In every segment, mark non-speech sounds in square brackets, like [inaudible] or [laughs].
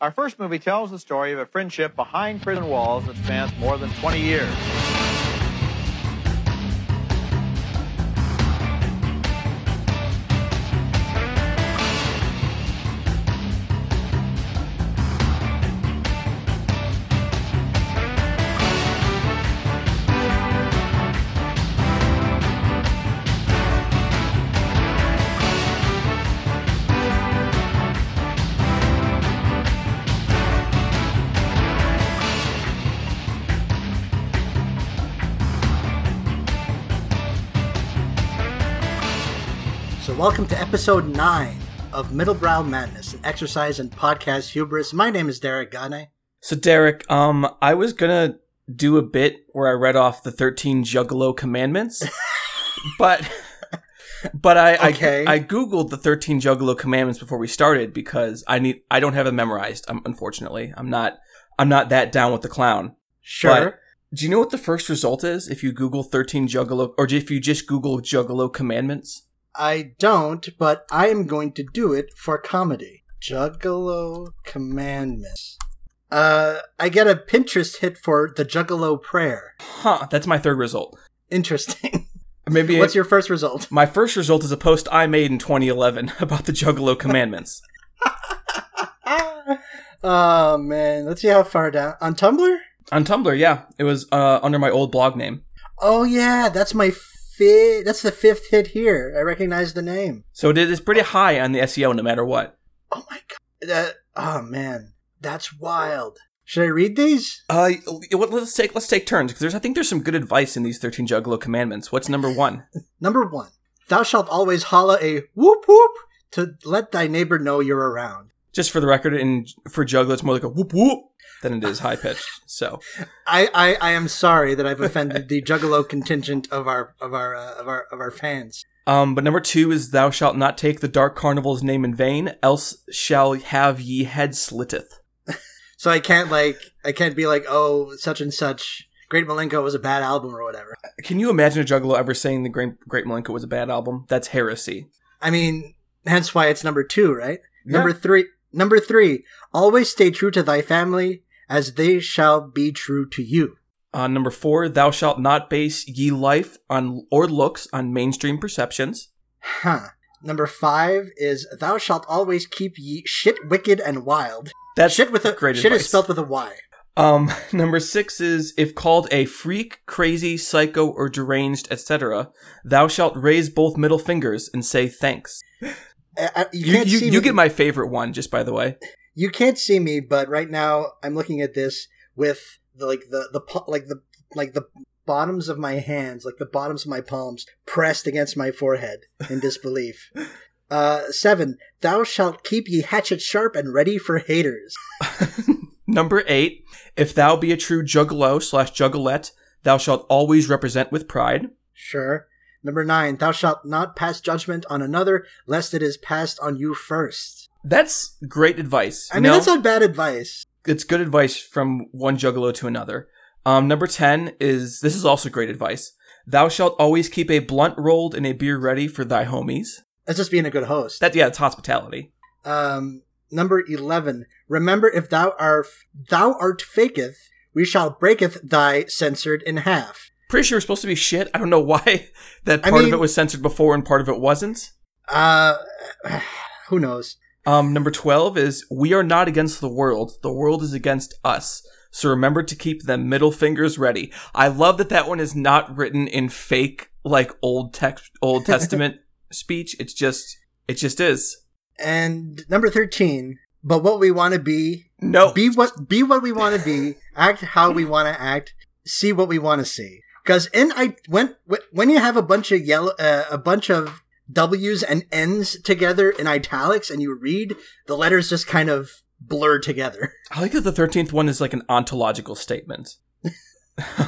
Our first movie tells the story of a friendship behind prison walls that spans more than 20 years. Welcome to episode 9 of Middlebrow Madness, an exercise in podcast hubris. My name is Derek Gane. So Derek, um, I was gonna do a bit where I read off the thirteen Juggalo commandments, [laughs] but but I, Okay. I I googled the thirteen Juggalo commandments before we started because I need I don't have it memorized. Um, unfortunately, I'm not I'm not that down with the clown. Sure. But do you know what the first result is if you Google thirteen Juggalo or if you just Google Juggalo commandments? I don't, but I am going to do it for comedy. Juggalo Commandments. Uh, I get a Pinterest hit for the Juggalo Prayer. Huh? That's my third result. Interesting. [laughs] Maybe What's your first result? my first result is a post I made in 2011 [laughs] about the Juggalo commandments. [laughs] oh man, let's see how far down on Tumblr. On Tumblr, yeah. It was uh, under my old blog name. Oh yeah, that's my fifth. That's the fifth hit here. I recognize the name. So it is pretty high on the SEO no matter what. Oh my god. That, oh man, that's wild. Should I read these? Uh, let's take let's take turns because there's I think there's some good advice in these 13 Juggalo commandments. What's number one? [laughs] Number one. Thou shalt always holla a whoop whoop to let thy neighbor know you're around. Just for the record, and for Juggalo, it's more like a whoop whoop than it is high pitched. So I, I, I am sorry that I've offended the Juggalo contingent of our of our uh, of our of our fans. Um, but number two is thou shalt not take the dark carnival's name in vain, else shall have ye head slitteth. [laughs] So I can't like I can't be like oh such and such. Great Milenko was a bad album or whatever. Can you imagine a Juggalo ever saying the Great Great Milenko was a bad album? That's heresy. I mean, hence why it's number two, right? Yeah. Number three. Number three. Always stay true to thy family, as they shall be true to you. Uh, number four, thou shalt not base ye life on or looks on mainstream perceptions. Huh. Number five is thou shalt always keep ye shit wicked and wild. That's shit with a great shit advice. is spelled with a Y. Um, [laughs] number six is if called a freak, crazy, psycho, or deranged, etc., thou shalt raise both middle fingers and say thanks. Uh, uh, you, You can't you, see you get my favorite one, just by the way. You can't see me, but right now I'm looking at this with the like the the like the like the bottoms of my hands, like the bottoms of my palms, pressed against my forehead in disbelief. [laughs] Uh, seven. Thou shalt keep ye hatchet sharp and ready for haters. [laughs] Number eight, if thou be a true juggalo slash juggalette, thou shalt always represent with pride. Sure. Number nine. Thou shalt not pass judgment on another, lest it is passed on you first. That's great advice. I mean, know? that's not bad advice. it's good advice from one juggalo to another. Um, number 10 is this is also great advice. Thou shalt always keep a blunt rolled and a beer ready for thy homies. That's just being a good host. That yeah, it's hospitality. um, number 11 remember if thou art thou art faketh we shall breaketh thy censored in half Pretty sure it's supposed to be shit. I don't know why [laughs] that I part mean- of it was censored before and part of it wasn't. uh [sighs] who knows Um, number 12 is we are not against the world. The world is against us. So remember to keep them middle fingers ready. I love that that one is not written in fake like old text Old Testament [laughs] speech. It's just it just is. and number 13 but what we want to be No. be what be what we want to be act how we want to act see what we want to see because in i when when you have a bunch of yellow uh, a bunch of w's and n's together in italics and you read the letters just kind of blur together [laughs] I like that the thirteenth one is like an ontological statement.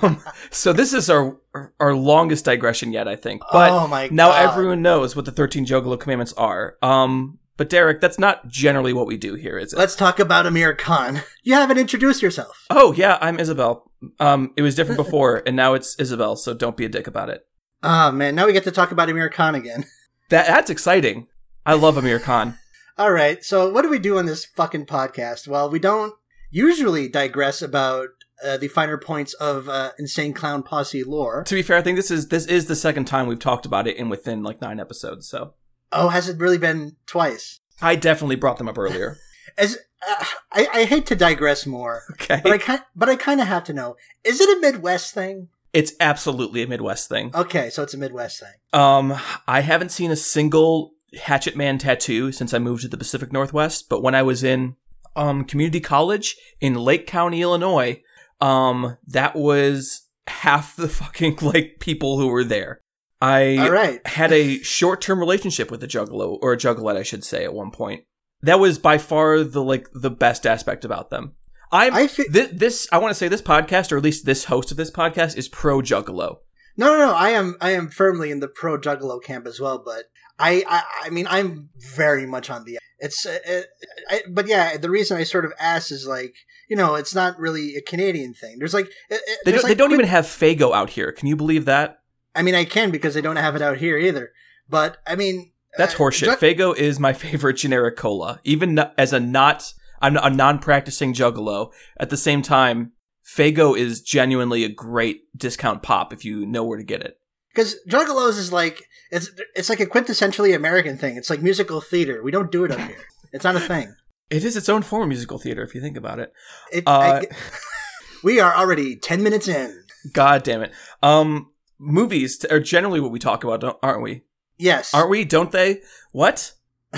um, so this is our our longest digression yet, I think. But oh now everyone knows what the thirteen Juggalo commandments are. Um, but Derek, that's not generally what we do here, is it? Let's talk about Amir Khan. You haven't introduced yourself. oh yeah, I'm Isabel. Um, it was different before, and now it's Isabel. So don't be a dick about it. Oh man, now we get to talk about Amir Khan again. [laughs] That that's exciting. I love Amir Khan. All right. So, what do we do on this fucking podcast? Well, we don't usually digress about uh, the finer points of uh, insane clown posse lore. To be fair, I think this is this is the second time we've talked about it in within like nine episodes. So Oh, has it really been twice? I definitely brought them up earlier. [laughs] As uh, I, I hate to digress more, Okay, but I kind but I kind of have to know: is it a Midwest thing? It's absolutely a Midwest thing. Okay, so it's a Midwest thing. Um, I haven't seen a single Hatchet Man tattoo since I moved to the Pacific Northwest, but when I was in um community college in Lake County, Illinois, um, that was half the [laughs] fucking like people who were there. I right. had a short-term relationship with a juggalo or a juggalette, I should say, at one point. That was by far the like the best aspect about them. I'm I fe- thi- this. I want to say this podcast, or at least this host of this podcast, is pro juggalo. No, no, no. I am I am firmly in the pro Juggalo camp as well, but I I, I mean I'm very much on the it's uh, uh, I, but yeah, the reason I sort of asked is like you know it's not really a Canadian thing. There's like uh, uh, They there's don't, they don't quick- even have Faygo out here. Can you believe that? I mean I can because they don't have it out here either. But I mean That's uh, horseshit. Jug- Faygo is my [laughs] favorite generic cola. Even as a not, I'm a non-practicing juggalo. At the same time, Faygo is genuinely a great discount pop if you know where to get it. Because Juggalos is like it's it's like a quintessentially American thing. It's like musical theater. We don't do it up here. It's not a thing. [laughs] It is its own form of musical theater if you think about it. It, Uh, I- [laughs] we are already ten minutes in. God damn it. Um, movies are generally what we talk about, don't- aren't we? Yes. Aren't we? Don't they? What? [laughs]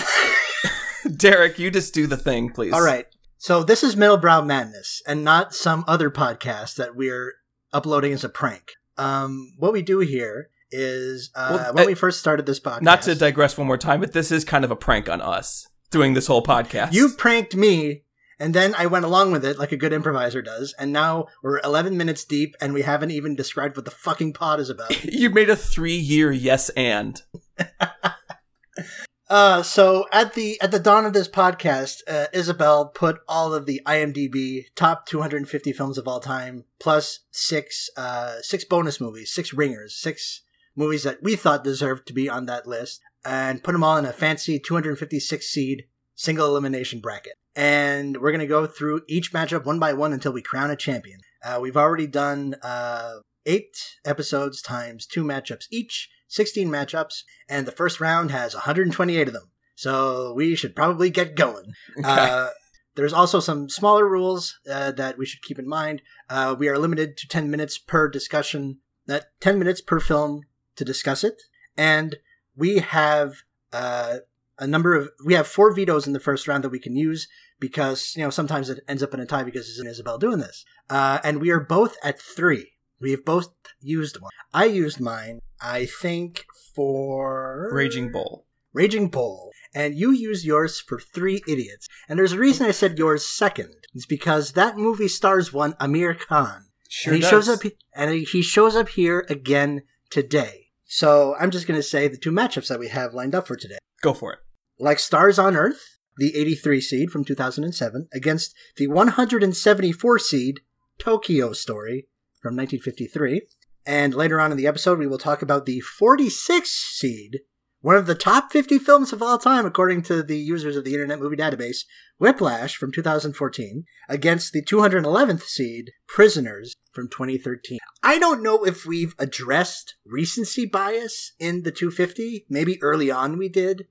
[laughs] Derek, you just do the thing, please. All right. So this is Middlebrow Madness, and not some other podcast that we're uploading as a prank. Um, what we do here is uh, Well, when uh, we first started this podcast. Not to digress one more time, but this is kind of a prank on us doing this whole podcast. you pranked me, and then I went along with it like a good improviser does, and now we're 11 minutes deep, and we haven't even described what the fucking pod is about. [laughs] you made a three-year yes and. [laughs] Uh, so at the at the dawn of this podcast, uh, Isabel put all of the IMDb top 250 films of all time, plus six uh, six bonus movies, six ringers, six movies that we thought deserved to be on that list, and put them all in a fancy 256 seed single elimination bracket. And we're gonna go through each matchup one by one until we crown a champion. Uh, we've already done uh, eight episodes times two matchups each, 16 matchups, and the first round has 128 of them. So we should probably get going. [laughs] Okay. Uh, there's also some smaller rules uh, that we should keep in mind. Uh, we are limited to 10 minutes per discussion, that 10 minutes per film to discuss it. And we have uh, a number of, we have four vetoes in the first round that we can use because, you know, sometimes it ends up in a tie because it's Isabel doing this. Uh, and we are both at three. We've both used one. I used mine, I think, for Raging Bull. Raging Bull, and you used yours for Three Idiots. And there's a reason I said yours second. It's because that movie stars one Amir Khan, Sure and he does. shows up, and he shows up here again today. So I'm just going to say the two matchups that we have lined up for today. Go for it. Like Stars on Earth, the 83 seed from 2007, against the 174 seed Tokyo Story from 1953. And later on in the episode, we will talk about the 46 seed, one of the top 50 films of all time, according to the users of the Internet Movie Database, Whiplash from 2014, against the 211th seed, Prisoners from 2013. I don't know if we've addressed recency bias in the 250. Maybe early on we did.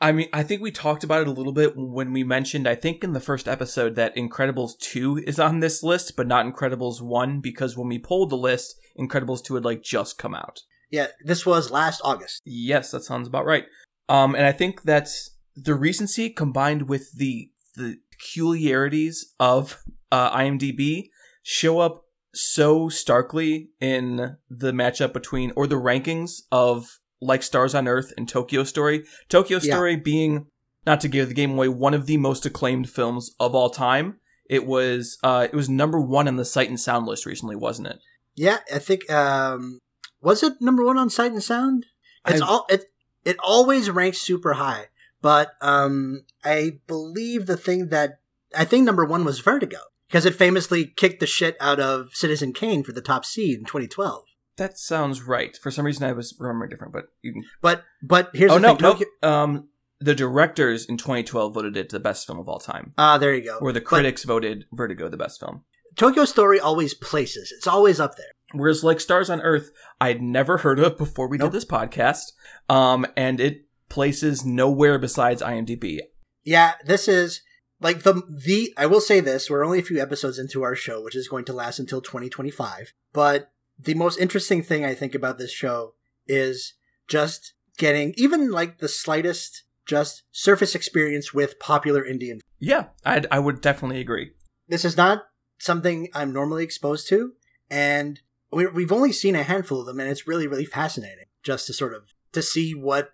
I- mean, I think we talked about it a little bit when we mentioned, I think in the first episode, that Incredibles 2 is on this list, but not Incredibles 1, because when we pulled the list, Incredibles 2 had like just come out. Yeah, this was last August. Yes, that sounds about right. Um, and I think that's the recency combined with the the peculiarities of uh, IMDb show up so starkly in the matchup between or the rankings of like Stars on Earth and Tokyo Story. Tokyo Yeah. Story being not to give the game away one of the most acclaimed films of all time. It was uh, it was number one on the Sight and Sound list recently, wasn't it? Yeah, I think um was it number one on Sight and Sound? It's I- all it it always ranks super high, but um I believe the thing that I think number one was Vertigo because it famously kicked the shit out of Citizen Kane for the top seed in 2012. That sounds right. For some reason, I was remembering different, but you can But but here's oh the no, thing. no. Tokyo- Um, the directors in 2012 voted it the best film of all time, Ah, there you go. where the But critics voted Vertigo the best film. Tokyo Story always places. It's always up there. Whereas like Stars on Earth, I'd never heard of before we Nope. did this podcast, um, and it places nowhere besides IMDb. Yeah, this is like the the I will say this, we're only a few episodes into our show, which is going to last until 2025. But the most interesting thing I think about this show is just getting even like the slightest just surface experience with popular Indian. Yeah, I'd, I would definitely agree. This is not something I'm normally exposed to, and we we've only seen a handful of them, and it's really really fascinating just to sort of to see what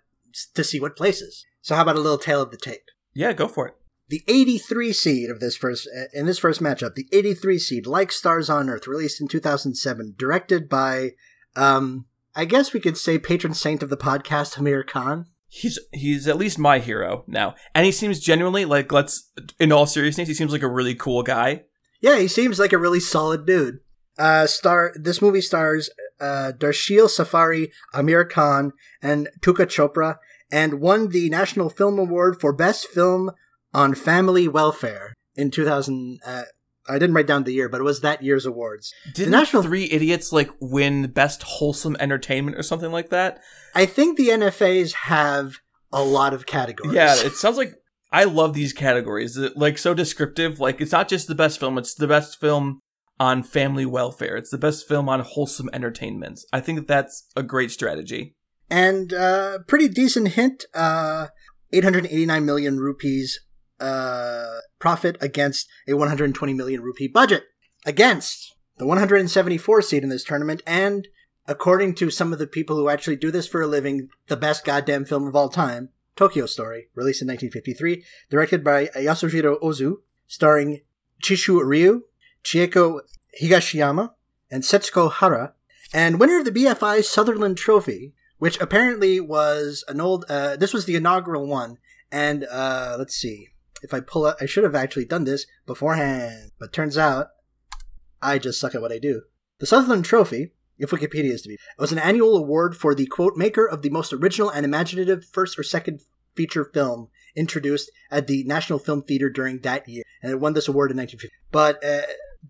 to see what places. So how about a little tale of the tape? Yeah, go for it. The 83 seed of this first in this first matchup the 83 seed like stars on earth released in 2007 directed by um i guess we could say patron saint of the podcast amir khan He's he's at least my hero now, and he seems genuinely like let's in all seriousness, he seems like a really cool guy. yeah he seems like a really solid dude uh star this movie stars uh darshil safari amir khan and tisca chopra and won the national film award for best film on family welfare in 2000 uh, I didn't write down the year, but it was that year's awards. Didn't National- Three Idiots like win best wholesome entertainment or something like that? I think the NFAs have a lot of categories. Yeah, it sounds like I love these categories. Like so descriptive. Like it's not just the best film; it's the best film on family welfare. It's the best film on wholesome entertainment. I think that that's a great strategy. and uh, pretty decent hint. Uh, 889 million rupees uh, profit against a 120 million rupee budget. Against the 174 seed in this tournament, and according to some of the people who actually do this for a living, the best goddamn film of all time, Tokyo Story, released in 1953, directed by Yasujiro Ozu, starring Chishu Ryu, Chieko Higashiyama, and Setsuko Hara, and winner of the BFI Sutherland Trophy, which apparently was an old. Uh, this was the inaugural one, and uh, let's see if I pull up. I should have actually done this beforehand, but turns out I just suck at what I do. The Sutherland Trophy, if Wikipedia is to be, was an annual award for the quote maker of the most original and imaginative first or second feature film introduced at the National Film Theater during that year, and it won this award in 1950. But uh,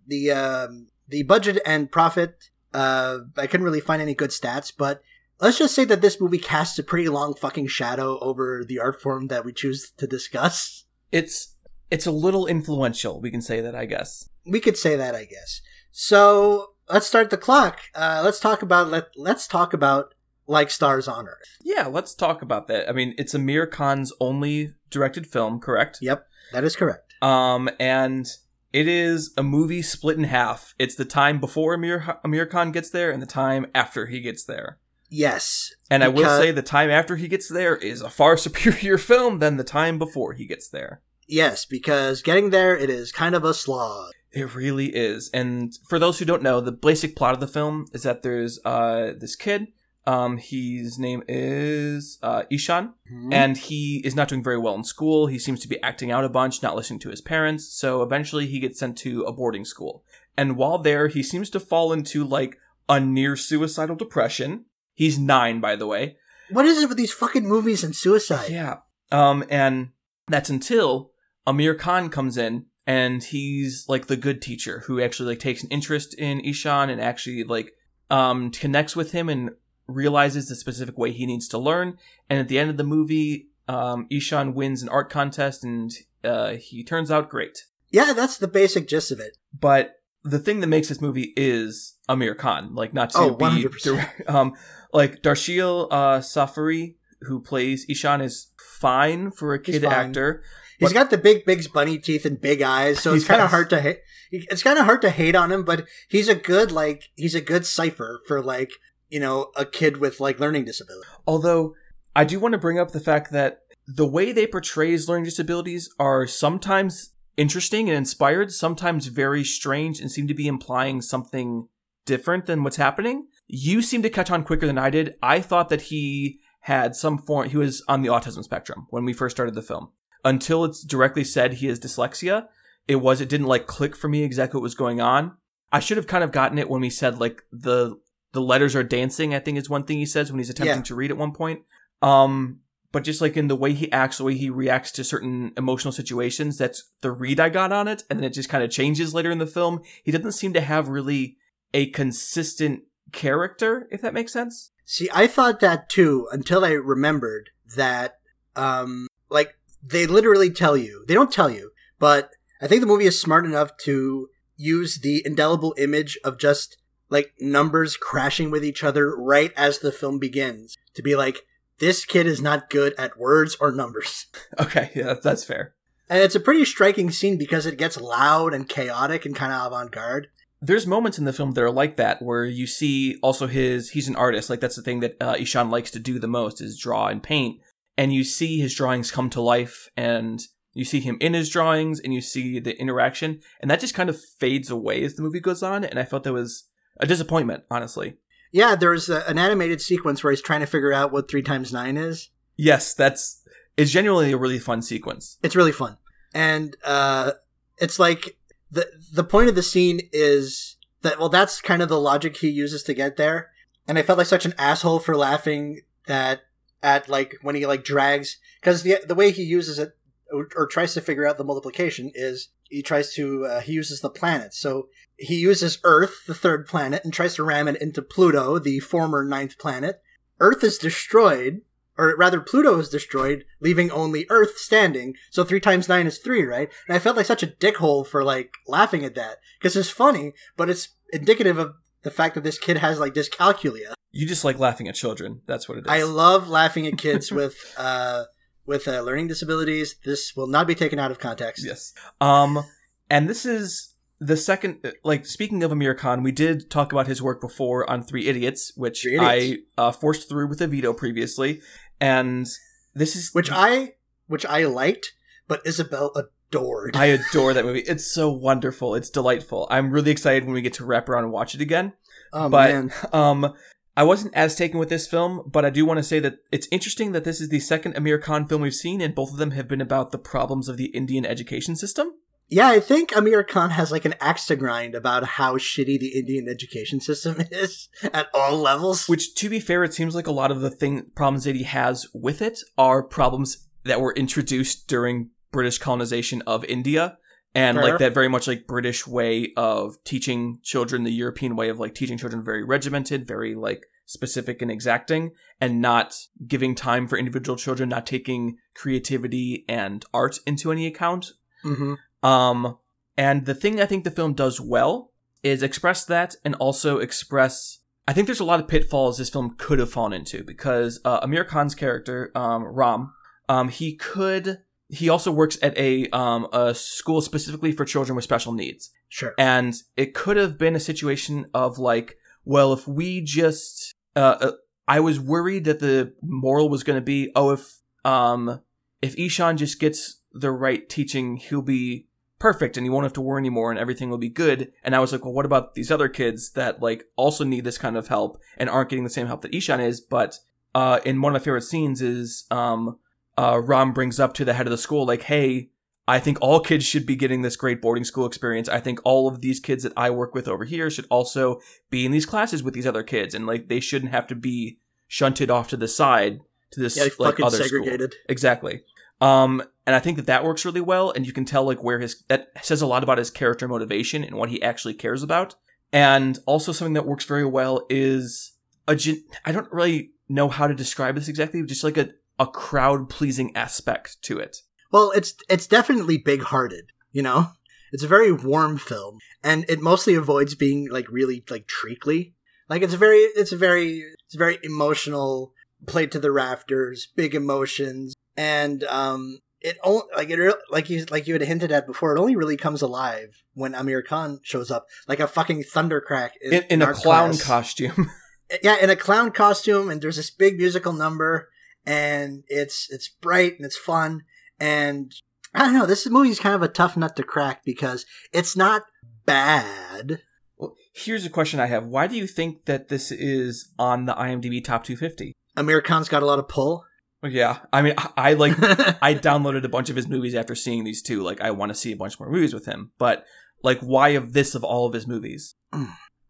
the um, the budget and profit, uh, I couldn't really find any good stats, but let's just say that this movie casts a pretty long fucking shadow over the art form that we choose to discuss. It's it's a little influential. We can say that, I guess. We could say that, I guess. So let's start the clock. Uh, let's talk about let let's talk about like stars on Earth. Yeah, let's talk about that. I mean, it's Amir Khan's only directed film, correct? Yep, that is correct. Um, and it is a movie split in half. It's the time before Amir Amir Khan gets there and the time after he gets there. Yes, And I will say the time after he gets there is a far [laughs] superior film than the time before he gets there. yes, because getting there it is kind of a slog. It really is. And for those who don't know, the basic plot of the film is that there's uh this kid. Um, his name is uh, Ishan, Mhm. and he is not doing very well in school. He seems to be acting out a bunch, not listening to his parents. So eventually, he gets sent to a boarding school. And while there, he seems to fall into like a near suicidal depression. He's nine, by the way. what is it with these fucking movies and suicide? Yeah. Um, and that's until Amir Khan comes in and he's like the good teacher who actually like takes an interest in Ishan and actually like um connects with him and realizes the specific way he needs to learn. And at the end of the movie, um, Ishan wins an art contest and uh, he turns out great. Yeah, that's the basic gist of it. But the thing that makes this movie is Amir Khan. Like not to Oh, be 100%. direct- um like Darshil uh Safari who plays Ishan is fine for a kid fine. actor. He's got the big Bugs bunny teeth and big eyes, so it's kind of hard to hate. It's kind of hard to hate on him, but he's a good like he's a good cipher for like you know a kid with like learning disability. Although I do want to bring up the fact that the way they portray his learning disabilities are sometimes interesting and inspired, sometimes very strange and seem to be implying something different than what's happening. You seem to catch on quicker than I did. I thought that he had some form, he was on the autism spectrum when we first started the film. Until it's directly said he has dyslexia, it was, it didn't like click for me exactly what was going on. I should have kind of gotten it when we said like the the letters are dancing, I think is one thing he says when he's attempting Yeah. to read at one point. Um, but just like in the way he acts, the way he reacts to certain emotional situations, that's the read I got on it. And then it just kind of changes later in the film. He doesn't seem to have really a consistent character, if that makes sense. See, I thought that too until I remembered that, um, like, they literally tell you, they don't tell you, but I think the movie is smart enough to use the indelible image of just like numbers crashing with each other right as the film begins to be like, this kid is not good at words or numbers. [laughs] Okay, yeah, that's fair. And it's a pretty striking scene because it gets loud and chaotic and kind of avant garde. There's moments in the film that are like that where you see also his he's an artist like that's the thing that uh, Ishan likes to do the most is draw and paint and you see his drawings come to life and you see him in his drawings and you see the interaction and that just kind of fades away as the movie goes on and I felt that was a disappointment honestly. Yeah, there's a, an animated sequence where he's trying to figure out what three times nine is. Yes, that's it's genuinely a really fun sequence. It's really fun, and uh, it's like the the point of the scene is that well, that's kind of the logic he uses to get there. And I felt like such an asshole for laughing that at like when he like drags because the the way he uses it or, or, tries to figure out the multiplication is he tries to uh, he uses the planets. So he uses Earth, the third planet, and tries to ram it into Pluto, the former ninth planet. Earth is destroyed, or rather, Pluto is destroyed, leaving only Earth standing. So three times nine is three, right? And I felt like such a dickhole for like laughing at that because it's funny, but it's indicative of the fact that this kid has like dyscalculia. You just like laughing at children. That's what it is. I love laughing at kids [laughs] with uh with uh, learning disabilities. This will not be taken out of context. Yes. Um, and this is the second like speaking of Amir Khan, we did talk about his work before on Three Idiots, which Three Idiots. I uh, forced through with a veto previously, and this is which I which I liked, but Isabel adored. I adore that movie. It's so wonderful. It's delightful. I'm really excited when we get to wrap around and watch it again. Oh but man, um, I wasn't as taken with this film, but I do want to say that it's interesting that this is the second Amir Khan film we've seen, and both of them have been about the problems of the Indian education system. yeah, I think Amir Khan has like an axe to grind about how shitty the Indian education system [laughs] is at all levels. Which, to be fair, it seems like a lot of the thing problems that he has with it are problems that were introduced during British colonization of India. And Fair. like that very much like British way of teaching children, the European way of like teaching children very regimented, very like specific and exacting, and not giving time for individual children, not taking creativity and art into any account. hmm Um, and the thing I think the film does well is express that and also express. I think there's a lot of pitfalls this film could have fallen into because uh, Amir Khan's character, um, Ram, um, he could. He also works at a um, a school specifically for children with special needs, Sure. and it could have been a situation of like, well, if we just, uh, uh, I was worried that the moral was going to be, oh, if um, if Ishan just gets the right teaching, he'll be perfect and he won't have to worry anymore and everything will be good. And I was like, well, what about these other kids that like also need this kind of help and aren't getting the same help that Ishan is? But uh, in one of my favorite scenes is um, uh, Ram brings up to the head of the school like, hey, I think all kids should be getting this great boarding school experience. I think all of these kids that I work with over here should also be in these classes with these other kids, and like they shouldn't have to be shunted off to the side to this Yeah, like, other school. Exactly. Um, and I think that that works really well, and you can tell like where his that says a lot about his character motivation and what he actually cares about. And also something that works very well is a gen- I don't really know how to describe this exactly, just like a a crowd pleasing aspect to it. Well, it's it's definitely big hearted. You know, it's a very warm film, and it mostly avoids being like really like treacly. Like it's a very it's a very it's a very emotional, played to the rafters, big emotions, and um, it only like it like you like you had hinted at before. It only really comes alive when Amir Khan shows up, like a fucking thundercrack in, In, in a clown class. costume. [laughs] yeah, in a clown costume, and there's this big musical number, and it's it's bright and it's fun, and I don't know. This movie is kind of a tough nut to crack because it's not bad. Well, here's a question I have. Why do you think that this is on the IMDb top 250? Amir Khan's got a lot of pull. Yeah, I mean, I, I like [laughs] I downloaded a bunch of his movies after seeing these two. Like, I want to see a bunch more movies with him. But like, why of this of all of his movies? [sighs]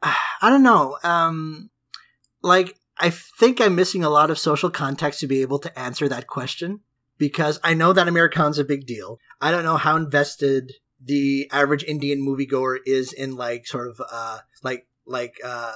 I don't know. Um, like I think I'm missing a lot of social context to be able to answer that question because I know that Amir Khan's a big deal. I don't know how invested the average Indian moviegoer is in like sort of uh like like uh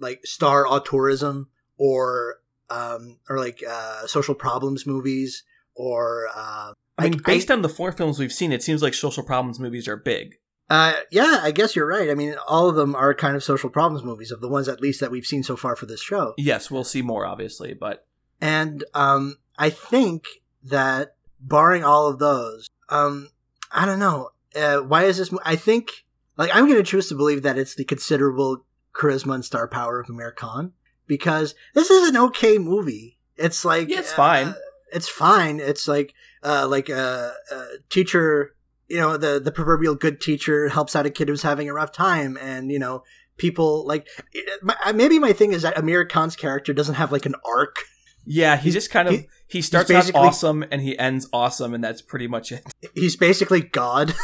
like star auteurism or um or like uh social problems movies or uh I mean, based on the four films we've seen, it seems like social problems movies are big. Uh, yeah, I guess you're right. I mean, all of them are kind of social problems movies, of the ones at least that we've seen so far for this show. Yes, we'll see more, obviously, but And um, I think that barring all of those, um, I don't know. Uh, why is this? mo- I think, like, I'm going to choose to believe that it's the considerable charisma and star power of Amir Khan because this is an okay movie. It's like Yeah, it's uh, fine. it's fine. It's like uh, like a, a teacher. You know, the the proverbial good teacher helps out a kid who's having a rough time, and you know, people like maybe my thing is that Amir Khan's character doesn't have like an arc. yeah, he just kind of he- he, starts out awesome and he ends awesome, and that's pretty much it. [laughs] He's basically God.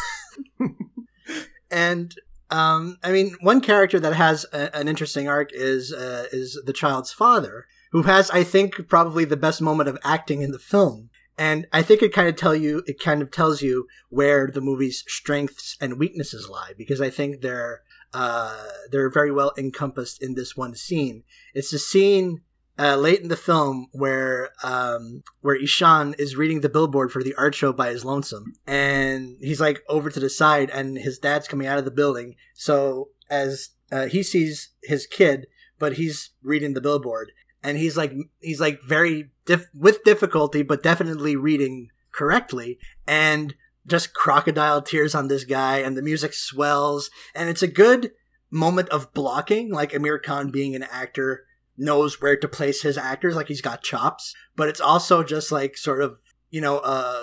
[laughs] and um, I mean, one character that has a, an interesting arc is uh, is the child's father, who has, I think, probably the best moment of acting in the film. And I think it kind of tell you, it kind of tells you where the movie's strengths and weaknesses lie, because I think they're uh, they're very well encompassed in this one scene. It's a scene uh, late in the film where um, where Ishan is reading the billboard for the art show by his lonesome, and he's like over to the side, and his dad's coming out of the building. So as uh, he sees his kid, but he's reading the billboard, and he's like he's like very with difficulty, but definitely reading correctly, and just crocodile tears on this guy, and the music swells, and it's a good moment of blocking, like Amir Khan being an actor knows where to place his actors, like he's got chops, but it's also just like sort of, you know, uh,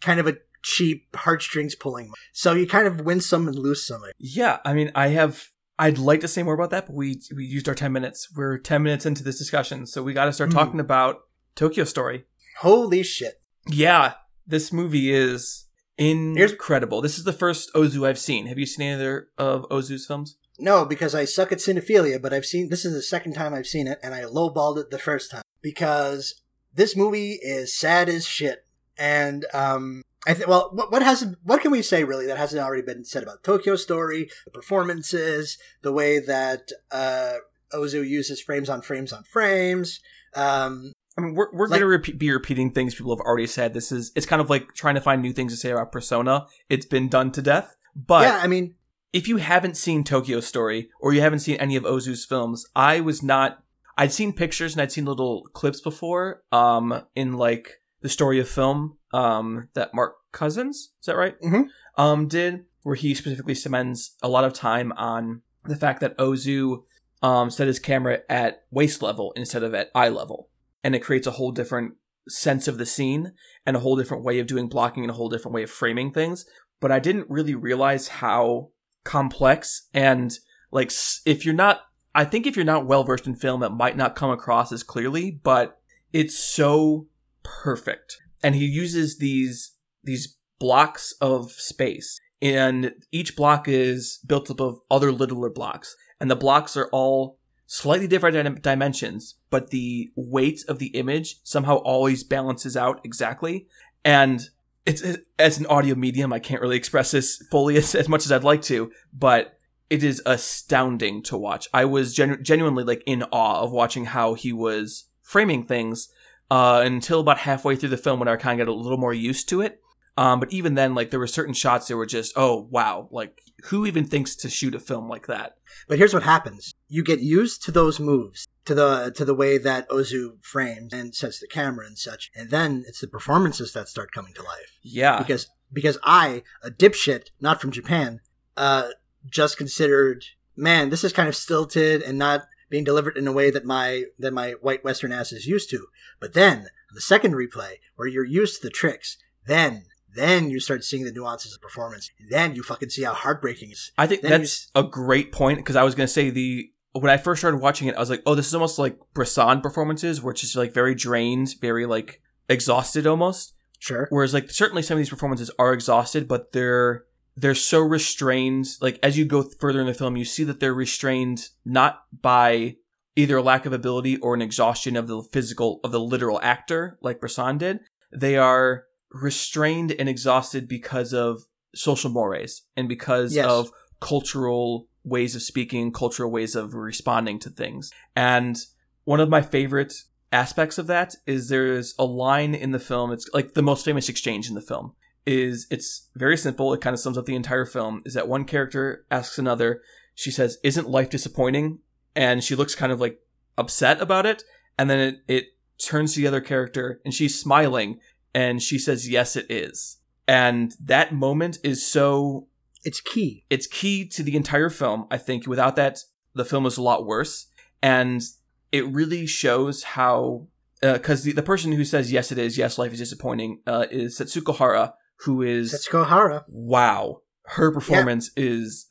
kind of a cheap heartstrings pulling. So you kind of win some and lose some. Yeah, I mean, I have. I'd like to say more about that, but we we used our ten minutes. We're ten minutes into this discussion, so we got to start Mhm. talking about Tokyo Story. Holy shit. Yeah, this movie is Here's- incredible. This is the first Ozu I've seen. Have you seen any other of Ozu's films? No, because I suck at cinephilia, but I've seen this is the second time I've seen it, and I lowballed it the first time because this movie is sad as shit. And um, I think, well, what, what has what can we say really that hasn't already been said about Tokyo Story, the performances, the way that uh, Ozu uses frames on frames on frames. Um, I mean, we're we're Like- gonna repeat, be repeating things people have already said. This is it's kind of like trying to find new things to say about Persona. It's been done to death. But yeah, I mean, if you haven't seen Tokyo Story or you haven't seen any of Ozu's films, I was not. I'd seen pictures and I'd seen little clips before. Um, in like the story of film. Um, that Mark Cousins is that right? Mhm. Um, did where he specifically spends a lot of time on the fact that Ozu um set his camera at waist level instead of at eye level, and it creates a whole different sense of the scene and a whole different way of doing blocking and a whole different way of framing things but I didn't really realize how complex and like if you're not I think if you're not well versed in film it might not come across as clearly but it's so perfect and he uses these these blocks of space. And each block is built up of other littler blocks. And the blocks are all slightly different dim- dimensions but the weight of the image somehow always balances out exactly. And it's as an audio medium i can't really express this fully as, as much as i'd like to but it is astounding to watch. I was genu- genuinely like in awe of watching how he was framing things uh, until about halfway through the film when i kind of got a little more used to it. Um, but even then like there were certain shots that were just oh wow like who even thinks to shoot a film like that? But here's what happens: you get used to those moves, to the to the way that Ozu frames and sets the camera and such, and then it's the performances that start coming to life. yeah. Because because I, a dipshit, not from Japan, uh, just considered, man, this is kind of stilted and not being delivered in a way that my that my white Western ass is used to. But then the second replay, where you're used to the tricks, then then you start seeing the nuances of performance. And then you fucking see how heartbreaking it is. I think Then you that's a great point because I was going to say the when I first started watching it, I was like, oh, this is almost like Bresson performances, where it's just like very drained, very like exhausted almost. Sure. Whereas like certainly some of these performances are exhausted, but they're they're so restrained. Like as you go further in the film, you see that they're restrained not by either a lack of ability or an exhaustion of the physical of the literal actor, like Bresson did. They are restrained and exhausted because of social mores and because Yes. of cultural ways of speaking, cultural ways of responding to things. And one of my favorite aspects of that is there's a line in the film, it's like the most famous exchange in the film. Is it's very simple, it kind of sums up the entire film, is that one character asks another, she says, Isn't life disappointing? And she looks kind of like upset about it, and then it, it turns to the other character and she's smiling and she says, Yes, it is. And that moment is so It's key. it's key to the entire film. I think without that, the film is a lot worse. And it really shows how, because the, the person who says, yes, it is, yes, life is disappointing, uh, is Setsuko Hara, who is, Setsuko Hara. wow, her performance is,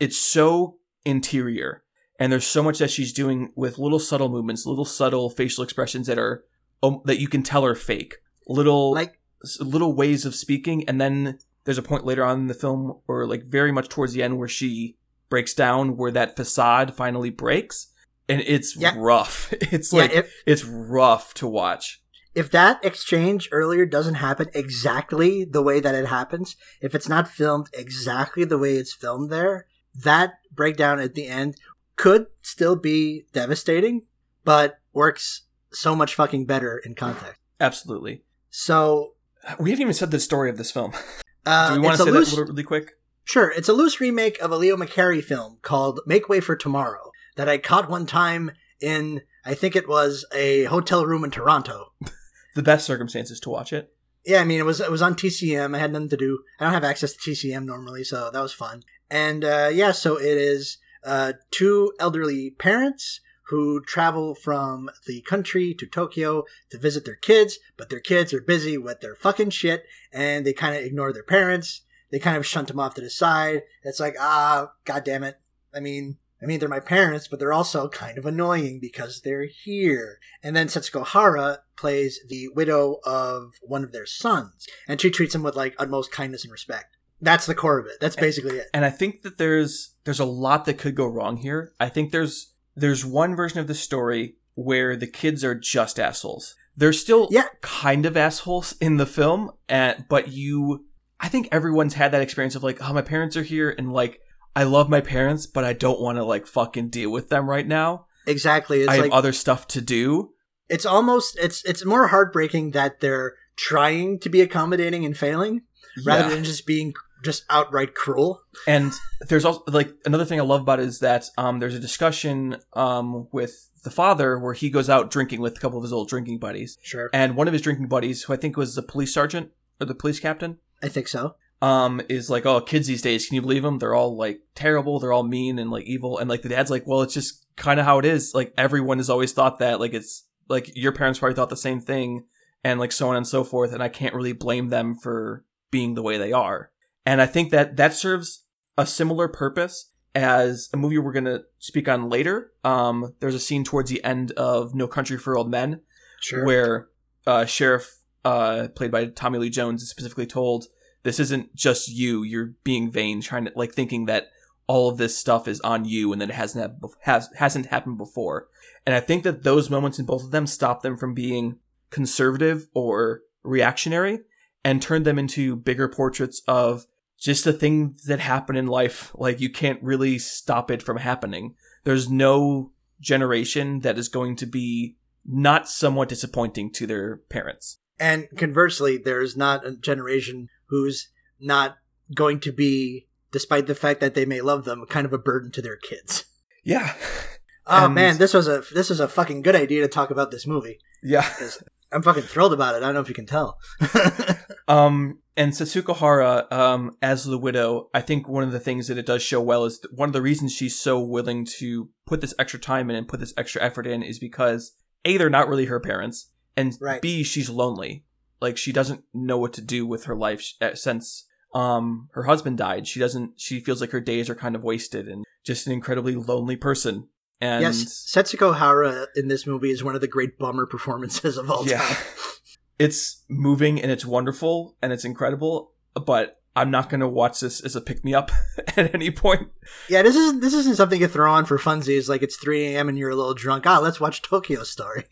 it's so interior. And there's so much that she's doing with little subtle movements, little subtle facial expressions that are, um, that you can tell are fake. Little, Like little ways of speaking and then there's a point later on in the film or like very much towards the end where she breaks down where that facade finally breaks and it's Yeah. rough [laughs] it's yeah, like it's rough to watch if that exchange earlier doesn't happen exactly the way that it happens, if it's not filmed exactly the way it's filmed there, that breakdown at the end could still be devastating, but works so much fucking better in context. absolutely So, we haven't even said the story of this film [laughs] uh, do we want to say loose, that really quick Sure, it's a loose remake of a Leo McCarey film called Make Way for Tomorrow that I caught one time in, I think it was a hotel room in Toronto. [laughs] the best circumstances to watch it Yeah, I mean it was it was on TCM. I had nothing to do. I don't have access to TCM normally, so that was fun. And uh, yeah, so it is uh, two elderly parents who travel from the country to Tokyo to visit their kids, but their kids are busy with their fucking shit, and they kind of ignore their parents. They kind of shunt them off to the side. It's like ah, god damn it. I mean. I mean, they're my parents, but they're also kind of annoying because they're here. And then Setsuko Hara plays the widow of one of their sons, and she treats him with like utmost kindness and respect. That's the core of it. That's basically it. and i think that there's there's a lot that could go wrong here i think there's there's one version of the story where the kids are just assholes they're still Yeah. kind of assholes in the film and but you i think everyone's had that experience of like oh my parents are here and like i love my parents but i don't want to like fucking deal with them right now Exactly. It's i have like other stuff to do it's almost it's it's more heartbreaking that they're trying to be accommodating and failing rather Yeah. than just being just outright cruel. and there's also like another thing I love about it is that um, there's a discussion um, with the father where he goes out drinking with a couple of his old drinking buddies, Sure. and one of his drinking buddies, who I think was the police sergeant or the police captain, I think so. Um, is like, "Oh, kids these days, can you believe them? They're all like terrible, they're all mean and like evil." And like the dad's like, "Well, it's just kind of how it is. Like everyone has always thought that. Like it's like your parents probably thought the same thing, and like so on and so forth. And I can't really blame them for being the way they are." And I think that that serves a similar purpose as a movie we're going to speak on later. Um, there's a scene towards the end of No Country for Old Men Sure. where uh, Sheriff, uh, played by Tommy Lee Jones, is specifically told, "This isn't just you. You're being vain, trying to like thinking that all of this stuff is on you, and that it hasn't has hasn't happened before." And I think that those moments in both of them stop them from being conservative or reactionary, and turn them into bigger portraits of just the things that happen in life. Like you can't really stop it from happening. There's no generation that is going to be not somewhat disappointing to their parents. And conversely, there's not a generation who's not going to be, despite the fact that they may love them, kind of a burden to their kids. Yeah. [laughs] Oh And- man, this was a this was a fucking good idea to talk about this movie. Yeah. [laughs] I'm fucking thrilled about it. I don't know if you can tell. [laughs] Um, and Setsuko Hara, um, as the widow, I think one of the things that it does show well is one of the reasons she's so willing to put this extra time in and put this extra effort in is because A, they're not really her parents, and Right. B, she's lonely. Like, she doesn't know what to do with her life uh, since, um, her husband died. She doesn't, she feels like her days are kind of wasted and just an incredibly lonely person. And yes, Setsuko Hara in this movie is one of the great bummer [laughs] performances of all Yeah. time. [laughs] it's moving and it's wonderful and it's incredible but I'm not gonna watch this as a pick me up [laughs] at any point. Yeah, this isn't this isn't something you throw on for funsies. Like it's 3 a.m. and you're a little drunk. Ah, let's watch Tokyo Story.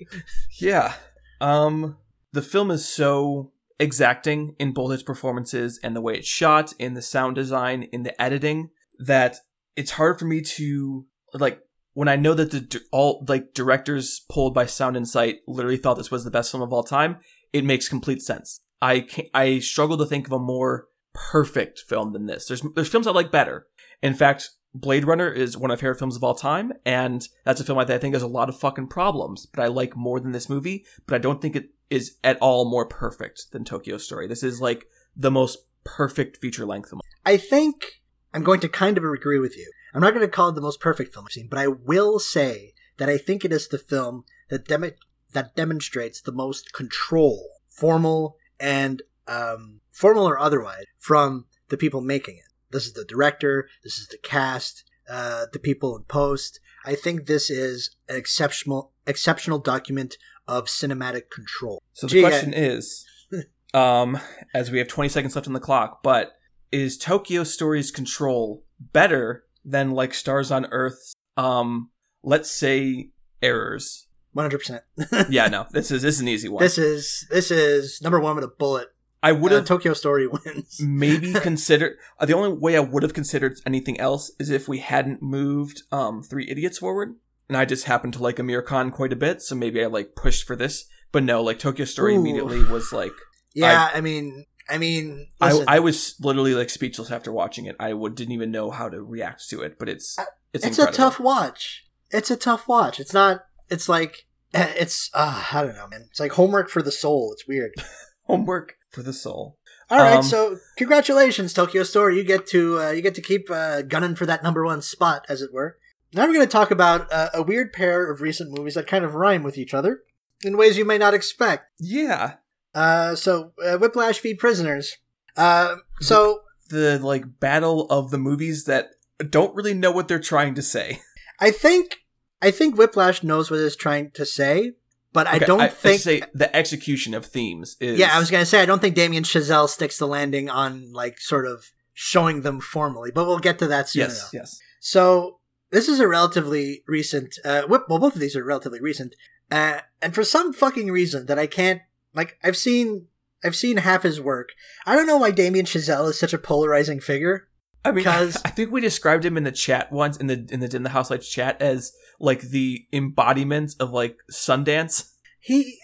Yeah. Um the film is so exacting in both its performances and the way it's shot, in the sound design, in the editing, that it's hard for me to like when I know that the all like directors pulled by Sound Insight literally thought this was the best film of all time. It makes complete sense. I can I struggle to think of a more perfect film than this. There's there's films I like better. In fact, Blade Runner is one of my favorite films of all time, and that's a film I, I think has a lot of fucking problems, but I like more than this movie. But I don't think it is at all more perfect than Tokyo Story. This is like the most perfect feature length. I think I'm going to kind of agree with you. I'm not going to call it the most perfect film I've seen, but I will say that I think it is the film that demo- that demonstrates the most control, formal and um, formal or otherwise, from the people making it. This is the director. This is the cast. Uh, the people in post. I think this is an exceptional exceptional document of cinematic control. So the question is, [laughs] um, as we have 20 seconds left on the clock, but is Tokyo Story's control better than like Stars on Earth's, um, let's say errors? One hundred percent. Yeah, no, [laughs] this is this is an easy one. This is this is number one with a bullet. I would Uh, have Tokyo Story [laughs] wins. maybe considered uh, the only way I would have considered anything else is if we hadn't moved um Three Idiots forward, and I just happened to like Amir Khan quite a bit, so maybe I like pushed for this. But no, like Tokyo Story Ooh. immediately was like [laughs] Yeah, I, mean, I mean, I, listen, I was literally like speechless after watching it. I would, didn't even know how to react to it, but it's it's, it's, incredible. a tough watch. It's a tough watch. It's not. It's like eh, it's. Uh, I don't know, man. It's like homework for the soul. It's weird. [laughs] homework for the soul. All right, Um, so congratulations, Tokyo Story. You get to uh, you get to keep uh, gunning for that number one spot, as it were. Now we're going to talk about uh, a weird pair of recent movies that kind of rhyme with each other in ways you may not expect. Yeah, Uh, so, uh, Whiplash v. Prisoners. Uh, so the like battle of the movies that don't really know what they're trying to say. I think I think Whiplash knows what it's trying to say, but I don't I think. say the execution of themes is. yeah, I was gonna say I don't think Damien Chazelle sticks the landing on like sort of showing them formally, but we'll get to that soon. Yes, enough. yes. So this is a relatively recent. Uh, well, both of these are relatively recent, uh, and for some fucking reason that I can't like, I've seen. I've seen half his work. I don't know why Damien Chazelle is such a polarizing figure. I mean, [laughs] 'Cause- I think we described him in the chat once in the in the in the house lights chat as like the embodiment of like Sundance. he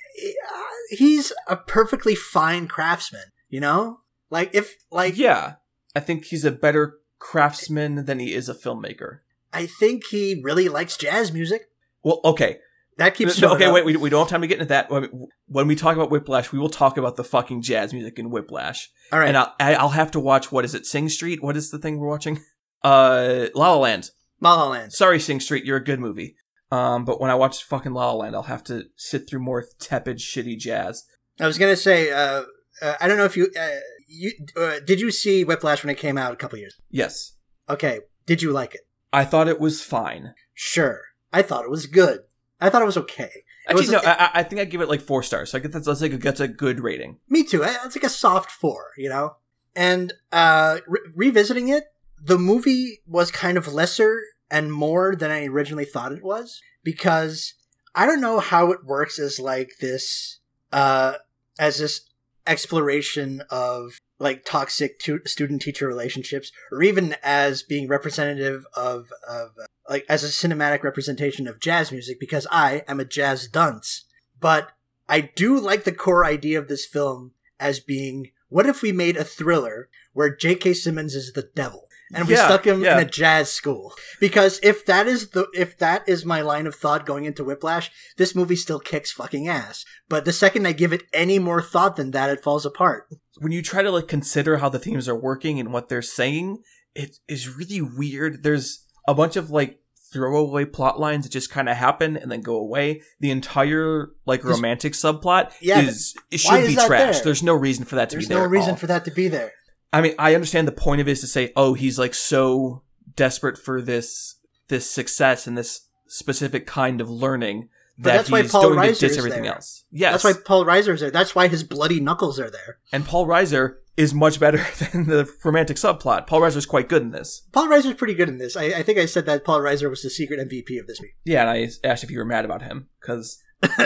uh, he's a perfectly fine craftsman you know like if like yeah, I think he's a better craftsman than he is a filmmaker. I think he really likes jazz music Well, okay, that keeps No, okay, wait. We, we don't have time to get into that. When, when we talk about Whiplash, we will talk about the fucking jazz music in Whiplash, all right and I'll I'll have to watch what is it? Sing Street. What is the thing we're watching? Uh, La La Land. La La Land. Sorry, Sing Street. You're a good movie. Um, but when I watch fucking La La Land, I'll have to sit through more tepid, shitty jazz. i was gonna say uh, uh i don't know if you uh, you uh, did you see whiplash when it came out a couple years Yes, okay did you like it I thought it was fine. sure i thought it was good i thought it was okay It Actually, was- no, I, I- I think I give it like four stars. So I guess that's, that's like a, that's a good rating. Me too. It's like a soft four, you know. And uh, re- revisiting it, the movie was kind of lesser and more than I originally thought it was because I don't know how it works as like this, uh, as this exploration of like toxic tu- student teacher relationships, or even as being representative of of uh, like as a cinematic representation of jazz music because I am a jazz dunce, but I do like the core idea of this film as being what if we made a thriller where J.K. Simmons is the devil and we Yeah, stuck him yeah. in a jazz school? Because if that is the if that is my line of thought going into Whiplash, this movie still kicks fucking ass. But the second I give it any more thought than that, it falls apart. when you try to like consider how the themes are working and what they're saying, it is really weird. There's a bunch of like throwaway plot lines that just kind of happen and then go away. The entire like romantic subplot Yeah, is it should be trashed. there? There's no reason for that to There's be there. There's no reason all. for that to be there. I mean, I understand the point of it is to say, oh, he's like so desperate for this this success and this specific kind of learning But that that's why he's Paul to Reiser ditch is everything there. else. Yes, That's why Paul Reiser's there. That's why his bloody knuckles are there. and Paul Reiser is much better [laughs] than the romantic subplot. Paul Reiser's quite good in this. Paul Reiser's pretty good in this. I, I think I said that Paul Reiser was the secret MVP of this movie. Yeah, and I asked if you were mad about him because [laughs]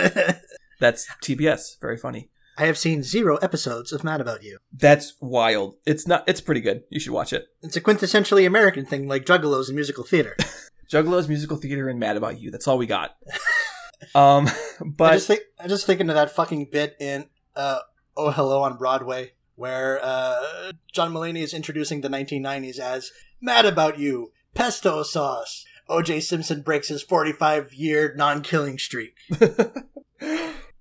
that's TBS. Very funny. I have seen zero episodes of Mad About You. That's wild. It's not. It's pretty good. You should watch it. It's a quintessentially American thing, like Juggalos and musical theater. [laughs] Juggalos musical theater and Mad About You. That's all we got. [laughs] um, but I just think I just thinking of that fucking bit in uh, Oh Hello on Broadway where uh, John Mulaney is introducing the 1990s as Mad About You, Pesto Sauce. O.J. Simpson breaks his 45 year non killing streak. [laughs]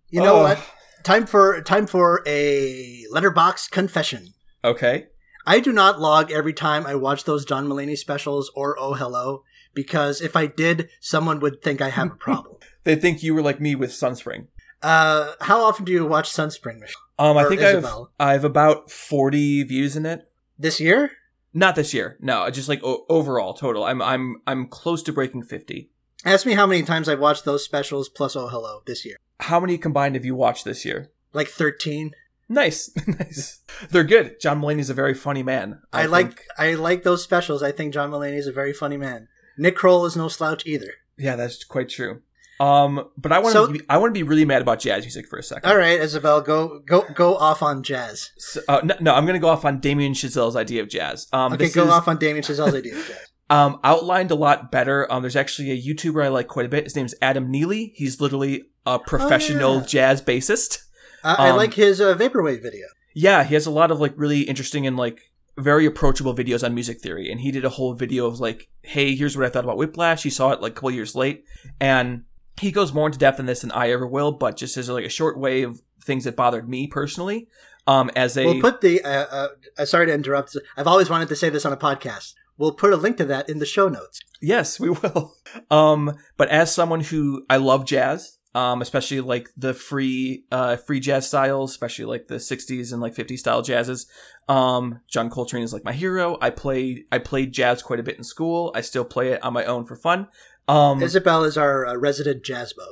You know Oh. what? Time for time for a Letterboxd confession. okay. I do not log every time I watch those John Mulaney specials or Oh Hello because if I did, someone would think I have a problem. [laughs] They think you were like me with Sunspring. uh, how often do you watch Sunspring Michelle? Um, I think I've I've about forty views in it. this year? Not this year. No, just like o- overall total. I'm I'm I'm close to breaking fifty. Ask me how many times I've watched those specials plus Oh Hello this year. How many combined have you watched this year? Like 13. Nice, [laughs] nice. They're good. John Mulaney's a very funny man. I, like I like those specials. I think John Mulaney is a very funny man. Nick Kroll is no slouch either. Yeah, that's quite true. Um, but I want So- to. I want to be really mad about jazz music for a second. All right, Isabel, go go go off on jazz. So, uh, no, no, I'm going to go off on Damien Chazelle's idea of jazz. Um, Okay, go is, off on Damien Chazelle's idea of jazz. [laughs] um, outlined a lot better. Um, there's actually a YouTuber I like quite a bit. His name's Adam Neely. He's literally a professional Oh, yeah. jazz bassist. Uh, I Um, like his uh, vaporwave video. Yeah, he has a lot of like really interesting and like very approachable videos on music theory. And he did a whole video of like, hey, here's what I thought about Whiplash. He saw it like a couple years late, and he goes more into depth in this than I ever will. But just as like a short way of things that bothered me personally, um, as a We'll put the. Uh, uh, uh, sorry to interrupt. I've always wanted to say this on a podcast. We'll put a link to that in the show notes. Yes, we [laughs] will. Um, but as someone who I love jazz, um, especially like the free, uh, free jazz styles, especially like the '60s and like '50s style jazzes. Um, John Coltrane is like my hero. I played, I played jazz quite a bit in school. I still play it on my own for fun. Um, Isabel is our uh, resident jazzbo.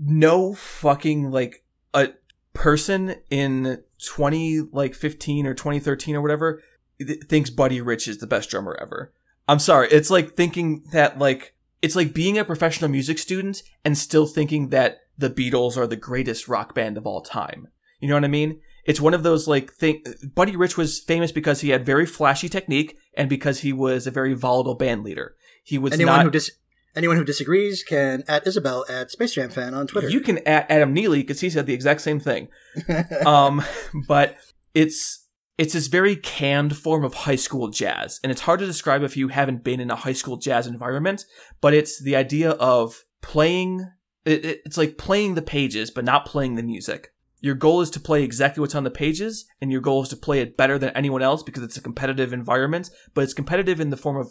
no fucking like a person in 20 like 15 or 2013 or whatever thinks buddy rich is the best drummer ever i'm sorry it's like thinking that like it's like being a professional music student and still thinking that the beatles are the greatest rock band of all time you know what i mean it's one of those like thing buddy rich was famous because he had very flashy technique and because he was a very volatile band leader he was Anyone not who dis- anyone who disagrees can at Isabel at Space Jam Fan on Twitter. You can at Adam Neely because he said the exact same thing. um, [laughs] but it's it's this very canned form of high school jazz, and it's hard to describe if you haven't been in a high school jazz environment. But it's the idea of playing. It, it- it's like playing the pages, but not playing the music. Your goal is to play exactly what's on the pages, and your goal is to play it better than anyone else because it's a competitive environment. But it's competitive in the form of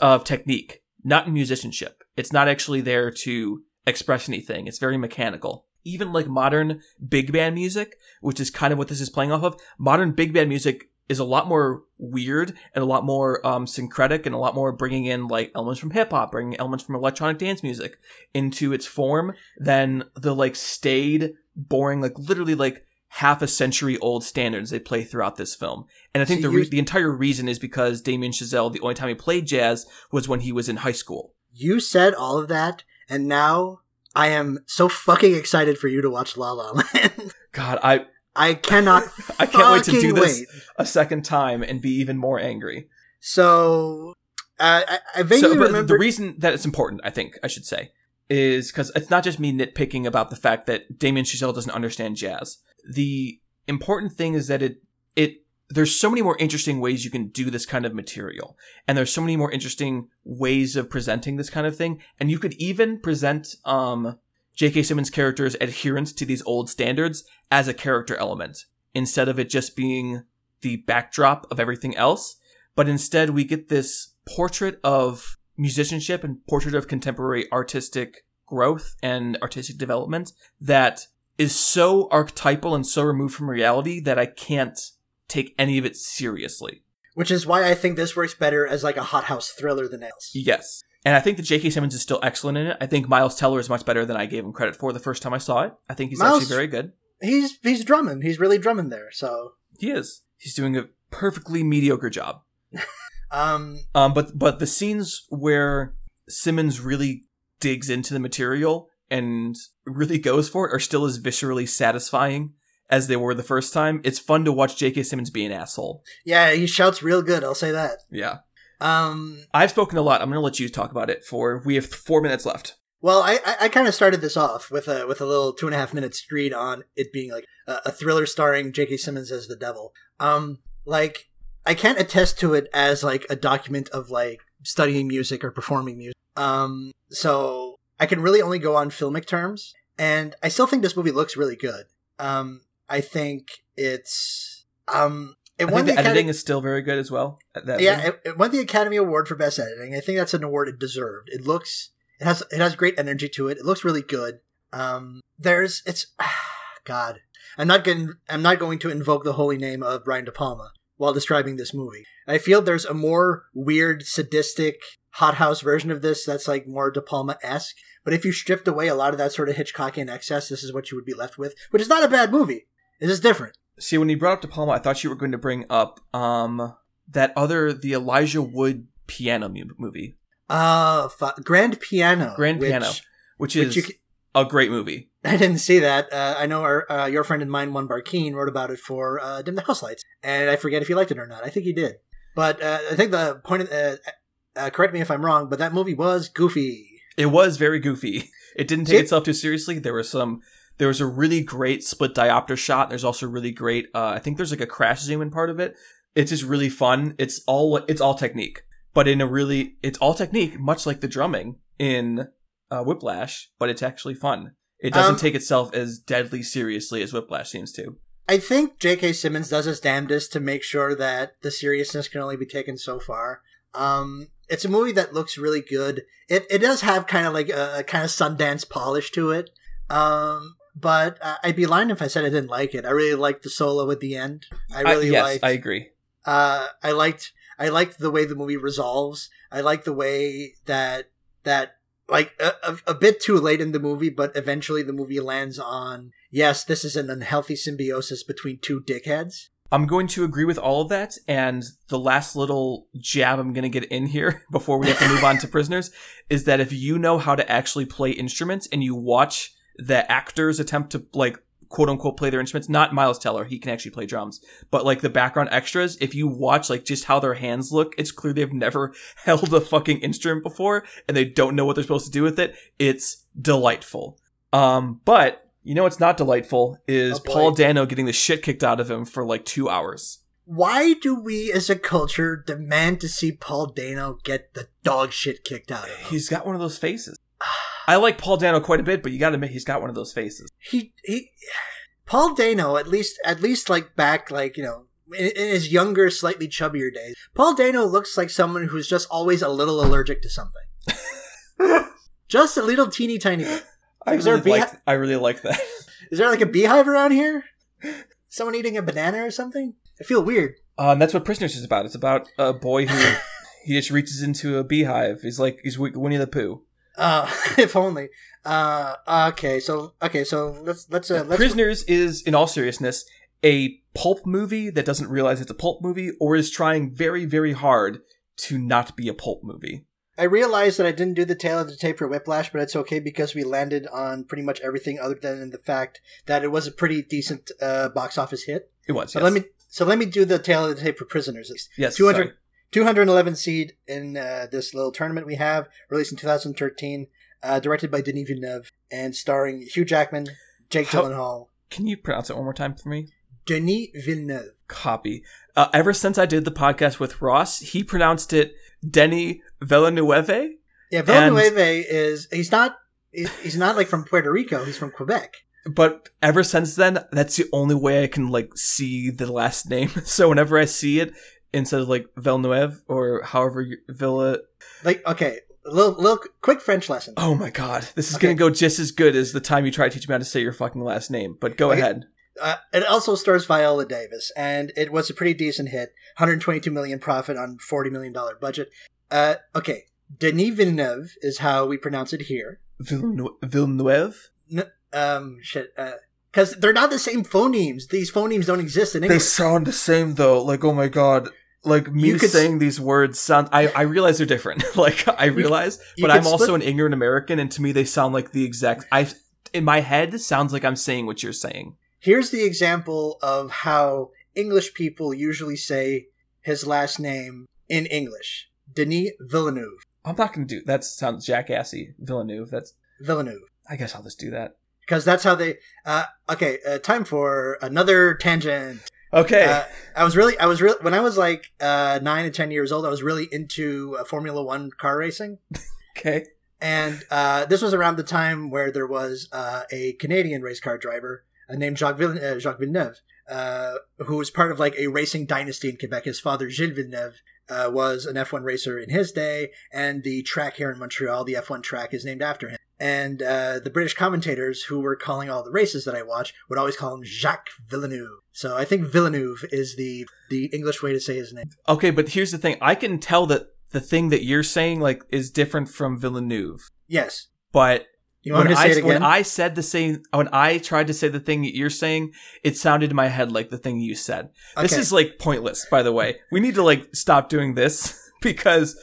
of technique, not in musicianship. It's not actually there to express anything. It's very mechanical. Even like modern big band music, which is kind of what this is playing off of, modern big band music is a lot more weird and a lot more um, syncretic and a lot more bringing in like elements from hip hop, bringing elements from electronic dance music into its form than the like staid, boring, like literally like half a century old standards they play throughout this film. And I think So the re- the entire reason is because Damien Chazelle, the only time he played jazz was when he was in high school. you said all of that, and now I am so fucking excited for you to watch La La Land. God, I I cannot. I can't wait to do this wait. a second time and be even more angry. So uh, I, I vaguely So, remember. the reason that it's important, I think I should say, is because it's not just me nitpicking about the fact that Damien Chazelle doesn't understand jazz. The important thing is that it it there's so many more interesting ways you can do this kind of material, and there's so many more interesting ways of presenting this kind of thing, and you could even present um J.K. Simmons' character's adherence to these old standards as a character element instead of it just being the backdrop of everything else. But instead, we get this portrait of musicianship and portrait of contemporary artistic growth and artistic development that is so archetypal and so removed from reality that I can't take any of it seriously. which is why I think this works better as like a hothouse thriller than else. Yes. And I think that J.K. Simmons is still excellent in it. I think Miles Teller is much better than I gave him credit for the first time I saw it. I think he's Miles- actually very good. He's he's drumming. He's really drumming there. So He is. he's doing a perfectly mediocre job. [laughs] Um, Um, but but the scenes where Simmons really digs into the material and really goes for it are still as viscerally satisfying as they were the first time. It's fun to watch J.K. Simmons be an asshole. yeah, he shouts real good. I'll say that. Yeah, Um, I've spoken a lot. I'm going to let you talk about it. For we have four minutes left. Well, I, I, I kind of started this off with a with a little two and a half minute screed on it being like a, a thriller starring J.K. Simmons as the devil. Um, like I can't attest to it as like a document of like studying music or performing music. Um, so I can really only go on filmic terms, and I still think this movie looks really good. Um, I think it's um, it I think the Academy- editing is still very good as well. That yeah, it, it won the Academy Award for Best Editing. I think that's an award it deserved. It looks, it has, it has great energy to it. It looks really good. Um, there's, it's, [sighs] God, I'm not going, I'm not going to invoke the holy name of Brian De Palma while describing this movie. I feel there's a more weird, sadistic, hothouse version of this that's like more De Palma esque. But if you stripped away a lot of that sort of Hitchcockian excess, this is what you would be left with, which is not a bad movie. It is different. See, when you brought up De Palma, I thought you were going to bring up um that other the Elijah Wood piano mu- movie, Uh, fu- Grand Piano. Grand which- Piano, which which is a great movie. I didn't see that. Uh, I know our uh, your friend and mine, One Barkeen, wrote about it for uh, Dim the House Lights, and I forget if he liked it or not. I think he did. But uh, I think the point. Of, uh, uh, correct me if I'm wrong, but that movie was goofy. It was very goofy. [laughs] It didn't take itself too seriously. There was some. There was a really great split diopter shot. There's also really great. Uh, I think there's like a crash zoom in part of it. It's just really fun. It's all it's all technique, but in a really it's all technique, much like the drumming in uh, Whiplash. But it's actually fun. It doesn't Um, take itself as deadly seriously as Whiplash seems to. I think J.K. Simmons does his damnedest to make sure that the seriousness can only be taken so far. Um, it's a movie that looks really good. It it does have kind of like a, a kind of Sundance polish to it. Um, but uh, I'd be lying if I said I didn't like it. I really liked the solo at the end. I I- really yes, liked. I agree. uh, I liked I liked the way the movie resolves. I like the way that that like a, a, a bit too late in the movie, but eventually the movie lands on yes, this is an unhealthy symbiosis between two dickheads. I'm going to agree with all of that. And the last little jab I'm going to get in here [laughs] before we have to move on to [laughs] prisoners is that if you know how to actually play instruments and you watch the actors attempt to like quote unquote play their instruments, not Miles Teller, he can actually play drums, but like the background extras, if you watch like just how their hands look, it's clear they've never [laughs] held a fucking instrument before and they don't know what they're supposed to do with it. It's delightful. Um, but you know what's not delightful is Oh. Paul Dano getting the shit kicked out of him for like two hours. Why do we as a culture demand to see Paul Dano get the dog shit kicked out of him? He's got one of those faces. I like Paul Dano quite a bit, but you got to admit he's got one of those faces. he he Paul Dano at least at least like back like you know in, in his younger slightly chubbier days Paul Dano looks like someone who's just always a little allergic to something [laughs] just a little teeny tiny bit I Is really like I really like that. is there like a beehive around here [laughs] someone eating a banana or something I feel weird Uh, and that's what Prisoners is about. It's about a boy who [laughs] he just reaches into a beehive. He's like he's Winnie the Pooh. Uh [laughs] if only uh okay so okay so let's let's uh let's Prisoners is, in all seriousness, a pulp movie that doesn't realize it's a pulp movie or is trying very very hard to not be a pulp movie. I realized that I didn't do the tale of the tape for Whiplash, but it's okay because we landed on pretty much everything other than the fact that it was a pretty decent uh, box office hit. It was. So yes. let me so let me do the tale of the tape for Prisoners. It's Yes. 200 sorry. 211 seed in uh, this little tournament we have, released in 2013, uh, directed by Denis Villeneuve, and starring Hugh Jackman, Jake How- Gyllenhaal, Can you pronounce it one more time for me? Denis Villeneuve. copy. Uh, ever since I did the podcast with Ross, he pronounced it Denny Villeneuve. Yeah, Villeneuve is he's not he's not like from Puerto Rico. He's from Quebec. But ever since then, that's the only way I can like see the last name. [laughs] So whenever I see it, instead of like Villeneuve or however you, Villa, Like okay, little little quick French lesson. oh my god, this is Okay. gonna go just as good as the time you try to teach me how to say your fucking last name. But go Okay. ahead. Uh, it also stars Viola Davis, and it was a pretty decent hit. 122 million profit on 40 million dollar budget. Uh, okay, Denis Villeneuve is how we pronounce it here. Villeneuve. Villeneuve? Um, shit. Uh, because they're not the same phonemes. These phonemes don't exist in English. They sound the same though. Like, oh my god. Like me You could s- saying these words sound I, I realize they're different. [laughs] like I realize, you but I'm also an ignorant American and to me they sound like the exact I in my head sounds like I'm saying what you're saying. Here's the example of how English people usually say his last name in English: Denis Villeneuve. I'm not gonna do that sounds jackassy. Villeneuve. That's Villeneuve. I guess I'll just do that. Because that's how they. Uh, okay, uh, time for another tangent. Okay. Uh, I was really, I was really, when I was like uh, nine and ten years old, I was really into uh, Formula One car racing. [laughs] okay. And uh, this was around the time where there was uh, a Canadian race car driver uh, named Jacques, uh, Jacques Villeneuve, uh, who was part of like a racing dynasty in Quebec. His father, Gilles Villeneuve, uh, was an F1 racer in his day, and the track here in Montreal, the F1 track, is named after him. And uh, the British commentators who were calling all the races that I watch would always call him Jacques Villeneuve. So I think Villeneuve is the the English way to say his name. Okay, but here's the thing. I can tell that the thing that you're saying like is different from Villeneuve. Yes. But You want when to I say it again? when I said the same when I tried to say the thing that you're saying, it sounded in my head like the thing you said. This is like pointless, by the way. We need to like stop doing this [laughs] because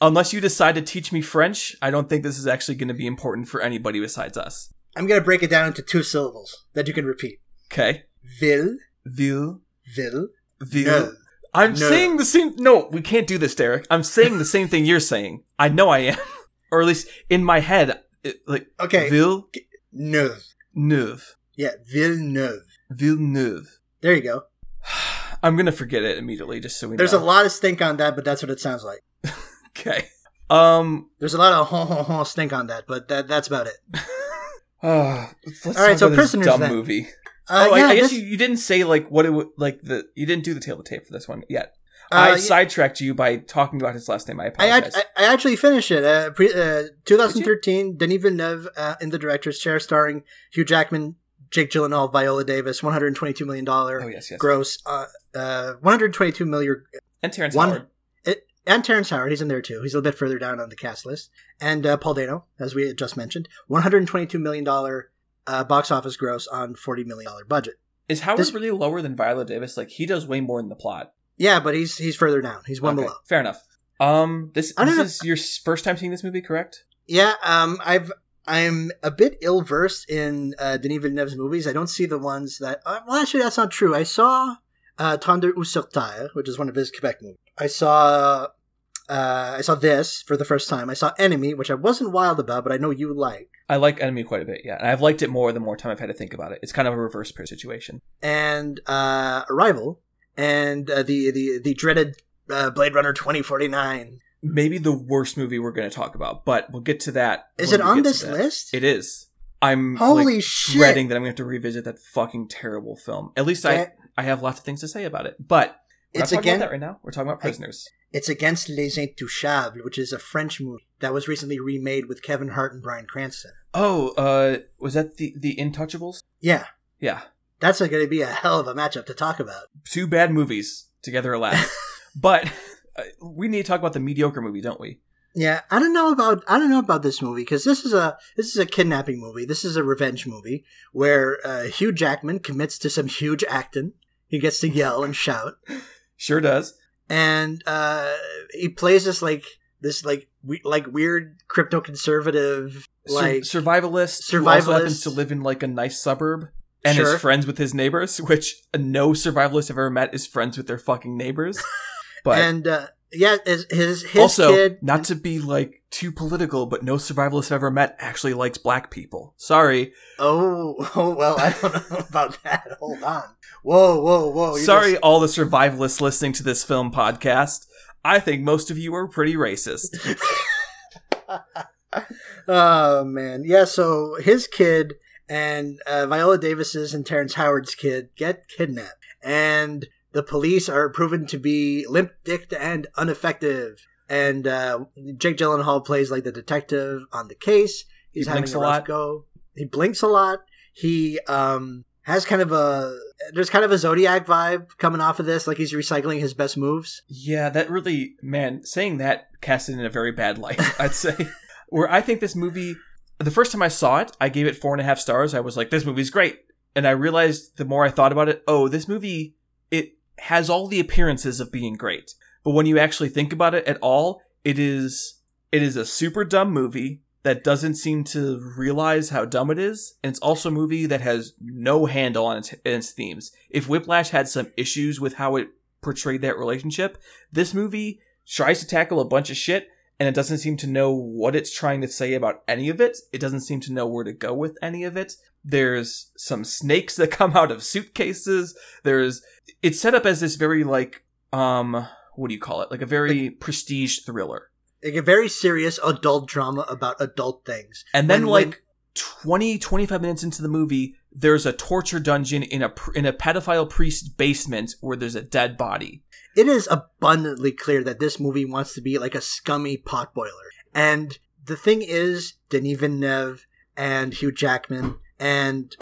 unless you decide to teach me French, I don't think this is actually going to be important for anybody besides us. I'm going to break it down into two syllables that you can repeat. Okay? Ville, Ville, ville, ville. no. I'm No. saying the same. No, we can't do this, Derek. I'm saying the same thing you're saying. I know I am, [laughs] or at least in my head, it, like Okay. Ville Neuve. Neuve, Yeah, Villeneuve. Villeneuve. There you go. [sighs] I'm gonna forget it immediately, just so we There's know. a lot of stink on that, but that's what it sounds like. [laughs] Okay. Um. There's a lot of hon hon hon stink on that, but that that's about it. [laughs] Uh, let's All talk right, so about this Prisoners dumb then. movie. Uh, oh, I, yeah, I guess this- you, you didn't say like what it would like the you didn't do the tale of tape for this one yet. uh, I yeah, sidetracked you by talking about his last name. I I, apologize. I, I actually finished it. Uh, pre, uh, 2013, Denis Villeneuve uh, in the director's chair, starring Hugh Jackman, Jake Gyllenhaal, Viola Davis, 122 million dollar oh yes, yes. gross. Uh, uh, 122 million And Terrence One- Howard. And Terrence Howard, he's in there too. He's a little bit further down on the cast list. And uh, Paul Dano, as we just mentioned, $122 million uh, box office gross on $40 million budget. Is Howard This- really lower than Viola Davis? Like he does way more in the plot. Yeah, but he's he's further down. He's one Okay, below. Fair enough. Um, this this is your first time seeing this movie, correct? Yeah, um, I've I'm a bit ill versed in uh, Denis Villeneuve's movies. I don't see the ones that. Uh, well, actually, that's not true. I saw uh, Tendre ou sur Terre, which is one of his Quebec movies. I saw uh, I saw this for the first time. I saw Enemy, which I wasn't wild about, but I know you like. I like Enemy quite a bit, yeah, and I've liked it more the more time I've had to think about it. It's kind of a reverse pair situation. and uh, Arrival, and uh, the the the dreaded uh, Blade Runner twenty forty nine. Maybe the worst movie we're going to talk about, but we'll get to that. Is it on this list? It is. I'm Holy like, shit! dreading that I'm going to have to revisit that fucking terrible film. At least. I I have lots of things to say about it, but we're It's not talking again. about that right now. We're talking about Prisoners. It's against Les Intouchables, which is a French movie that was recently remade with Kevin Hart and Bryan Cranston. Oh, uh, was that the the Intouchables? Yeah, Yeah, that's going to be a hell of a matchup to talk about. two bad movies together at last. [laughs] but uh, we need to talk about the mediocre movie, don't we? Yeah, I don't know about I don't know about this movie because this is a this is a kidnapping movie. This is a revenge movie where uh, Hugh Jackman commits to some huge acting. He gets to yell and shout, [laughs] Sure does. and uh, he plays this like this like we, like weird crypto conservative Sur- like survivalist, who also happens to live in like a nice suburb and Sure. is friends with his neighbors, which no survivalist I've ever met is friends with their fucking neighbors. [laughs] But and uh, yeah, his his, his also, kid not to be like too political, but no survivalist I've ever met actually likes black people. Sorry, Oh, [laughs] oh well, I don't know [laughs] about that. Hold on. Whoa, whoa, whoa. sorry, just- all the survivalists listening to this film podcast. I think most of you are pretty racist. [laughs] oh man, yeah. So his kid and uh, Viola Davis's and Terrence Howard's kid get kidnapped, and the police are proven to be limp-dicked and ineffective. And uh, Jake Gyllenhaal plays like the detective on the case. He's He having blinks a a lot. go. He blinks a lot. He um has kind of a there's kind of a Zodiac vibe coming off of this, like he's recycling his best moves. Yeah, that really, man, saying that cast it in a very bad light, [laughs] I'd say. Where I think this movie, the first time I saw it, I gave it four and a half stars. I was like, this movie's great. and I realized the more I thought about it, oh, this movie it has all the appearances of being great, but when you actually think about it at all, it is it is a super dumb movie that doesn't seem to realize how dumb it is, and it's also a movie that has no handle on its, its themes. If Whiplash had some issues with how it portrayed that relationship, this movie tries to tackle a bunch of shit and it doesn't seem to know what it's trying to say about any of it. It doesn't seem to know where to go with any of it. There's some snakes that [laughs] come out of suitcases. There's it's set up as this very like um what do you call it? Like a very prestige thriller. Like a very serious adult drama about adult things. And then When- like when- 20 25 minutes into the movie, there's a torture dungeon in a in a pedophile priest basement where there's a dead body. it is abundantly clear that this movie wants to be like a scummy potboiler. And the thing is, Denis Villeneuve and Hugh Jackman and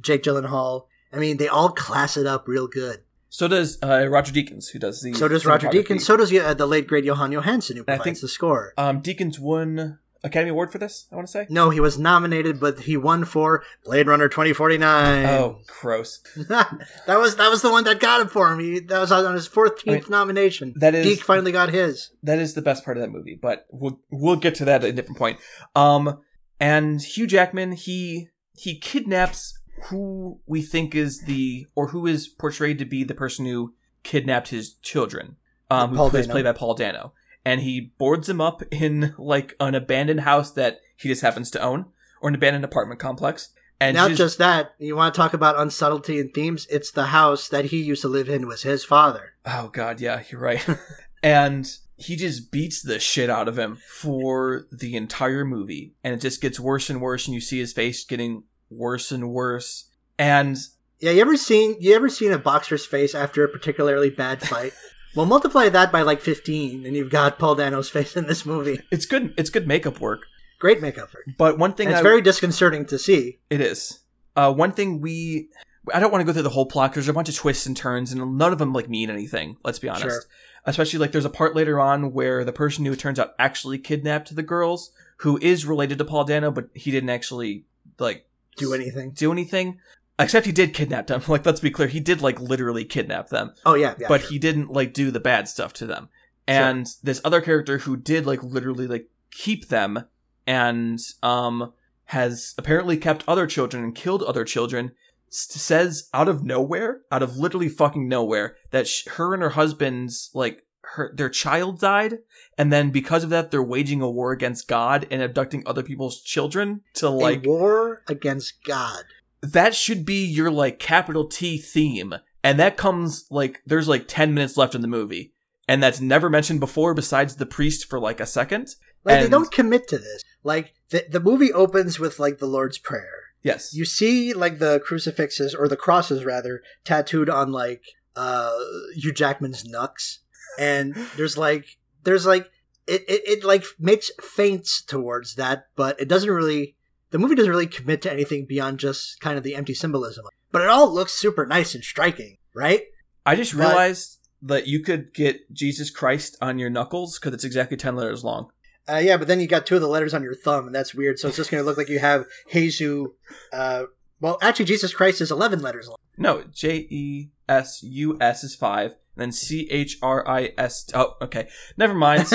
Jake Gyllenhaal, I mean, they all class it up real good. So does uh, Roger Deakins, who does the So does Roger. Deakins. So does uh, the late great Jóhann Jóhannsson, who I provides think- the score. Um, Deakins won Academy Award for this. I want to say. No, he was nominated, but he won for Blade Runner 2049. Oh, [laughs] gross. that was that was the one that got him for him. He, that was on his 14th I mean, nomination. that is- Deke finally got his. That is the best part of that movie, but we'll we'll get to that at a different point. Um, and Hugh Jackman, he he kidnaps who we think is the or who is portrayed to be the person who kidnapped his children. Um, who is played by Paul Dano, and he boards him up in like an abandoned house that he just happens to own, or an abandoned apartment complex. And Not just, just that, you want to talk about unsubtlety and themes? It's the house that he used to live in was his father. Oh god, yeah, you're right. [laughs] and he just beats the shit out of him for the entire movie, and it just gets worse and worse, and you see his face getting worse and worse. And Yeah, you ever seen you ever seen a boxer's face after a particularly bad [laughs] fight? well, multiply that by like 15 and you've got Paul Dano's face in this movie. it's good. It's good makeup work. Great makeup. work. But one thing And it's I, very disconcerting to see. it is. Uh, one thing we. I don't want to go through the whole plot. There's a bunch of twists and turns, and none of them like mean anything. Let's be honest. Sure. Especially like there's a part later on where the person who turns out actually kidnapped the girls, who is related to Paul Dano, but he didn't actually like Do anything. do anything. Except he did kidnap them. [laughs] Like, let's be clear, he did like literally kidnap them, Oh yeah, yeah. but sure. he didn't like do the bad stuff to them. And this other character who did like literally like keep them and um has apparently kept other children and killed other children says out of nowhere, out of literally fucking nowhere, that sh- her and her husband's like her their child died, and then because of that, they're waging a war against God and abducting other people's children to like a war against God. that should be your like capital T theme. And that comes like there's like 10 minutes left in the movie. And that's never mentioned before besides the priest for like a second. Like they don't commit to this. Like the the movie opens with like the Lord's Prayer. Yes. You see like the crucifixes or the crosses rather tattooed on like uh Hugh Jackman's knucks, and there's like there's like it, it it like makes feints towards that, but it doesn't really. The movie doesn't really commit to anything beyond just kind of the empty symbolism. But it all looks super nice and striking, right? I just But- realized that you could get Jesus Christ on your knuckles because it's exactly 10 letters long. Uh, yeah, but then you got two of the letters on your thumb, and that's weird. So it's just going to look like you have Jesus. Uh, well, actually, Jesus Christ is eleven letters long. No, J E S U S is five. And then C H R I S. Oh, okay. Never mind.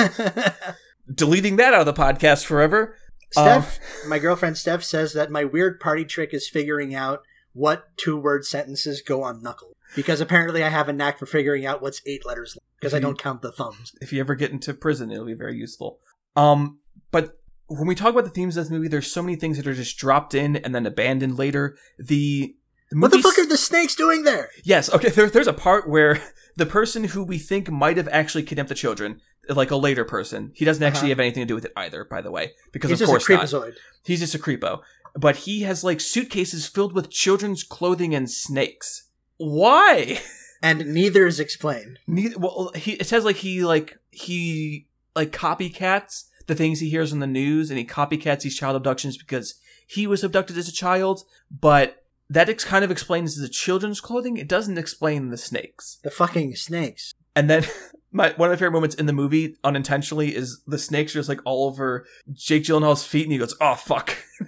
[laughs] Deleting that out of the podcast forever. Steph, my girlfriend Steph says that my weird party trick is figuring out what two word sentences go on knuckle. Because apparently I have a knack for figuring out what's eight letters long, because I don't count the thumbs. if you ever get into prison, it'll be very useful. Um, but when we talk about the themes of this movie, there's so many things that are just dropped in and then abandoned later. The, the What the fuck are the snakes doing there? Yes, okay. There, there's a part where the person who we think might have actually kidnapped the children, like a later person, he doesn't actually Uh-huh. have anything to do with it either. By the way, because He's of just a course not. He's just a creepo. But he has like suitcases filled with children's clothing and snakes. Why? And neither is explained. Neither, well, he it says like he like he like copycats the things he hears on the news, and he copycats these child abductions because he was abducted as a child. But that ex- kind of explains the children's clothing. It doesn't explain the snakes. The fucking snakes. And then [laughs] my one of my favorite moments in the movie, unintentionally, is the snakes are just like all over Jake Gyllenhaal's feet, and he goes, "Oh fuck!" [laughs]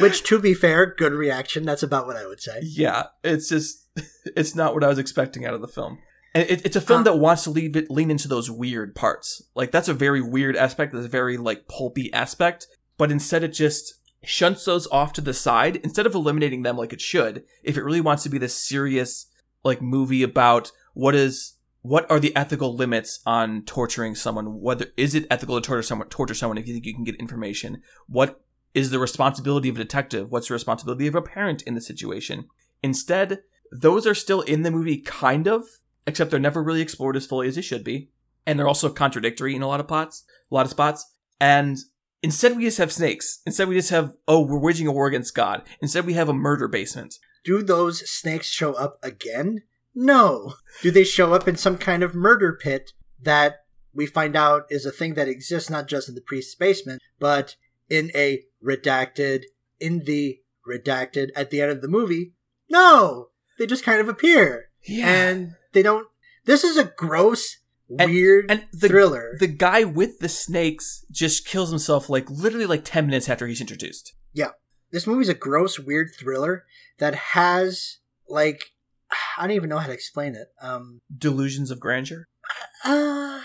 Which, to be fair, good reaction. That's about what I would say. Yeah, it's just [laughs] it's not what I was expecting out of the film. And it, it's a film Uh. that wants to leave it lean into those weird parts. Like that's a very weird aspect. That's a very like pulpy aspect. But instead, it just shunts those off to the side instead of eliminating them like it should. If it really wants to be this serious like movie about what is what are the ethical limits on torturing someone? Whether is it ethical to torture someone? Torture someone if you think you can get information? What is the responsibility of a detective? What's the responsibility of a parent in the situation? Instead, those are still in the movie, kind of, except they're never really explored as fully as they should be, and they're also contradictory in a lot of plots, a lot of spots. And instead, we just have snakes. Instead, we just have oh, we're waging a war against God. Instead, we have a murder basement. Do those snakes show up again? No. Do they show up in some kind of murder pit that we find out is a thing that exists not just in the priest's basement, but in a redacted, in the redacted at the end of the movie? No! They just kind of appear. Yeah. And they don't. This is a gross, weird and the- thriller. the guy with the snakes just kills himself like literally like 10 minutes after he's introduced. Yeah. This movie's a gross, weird thriller that has, like, [sighs] I don't even know how to explain it. Um, Delusions of grandeur. [sighs] uh,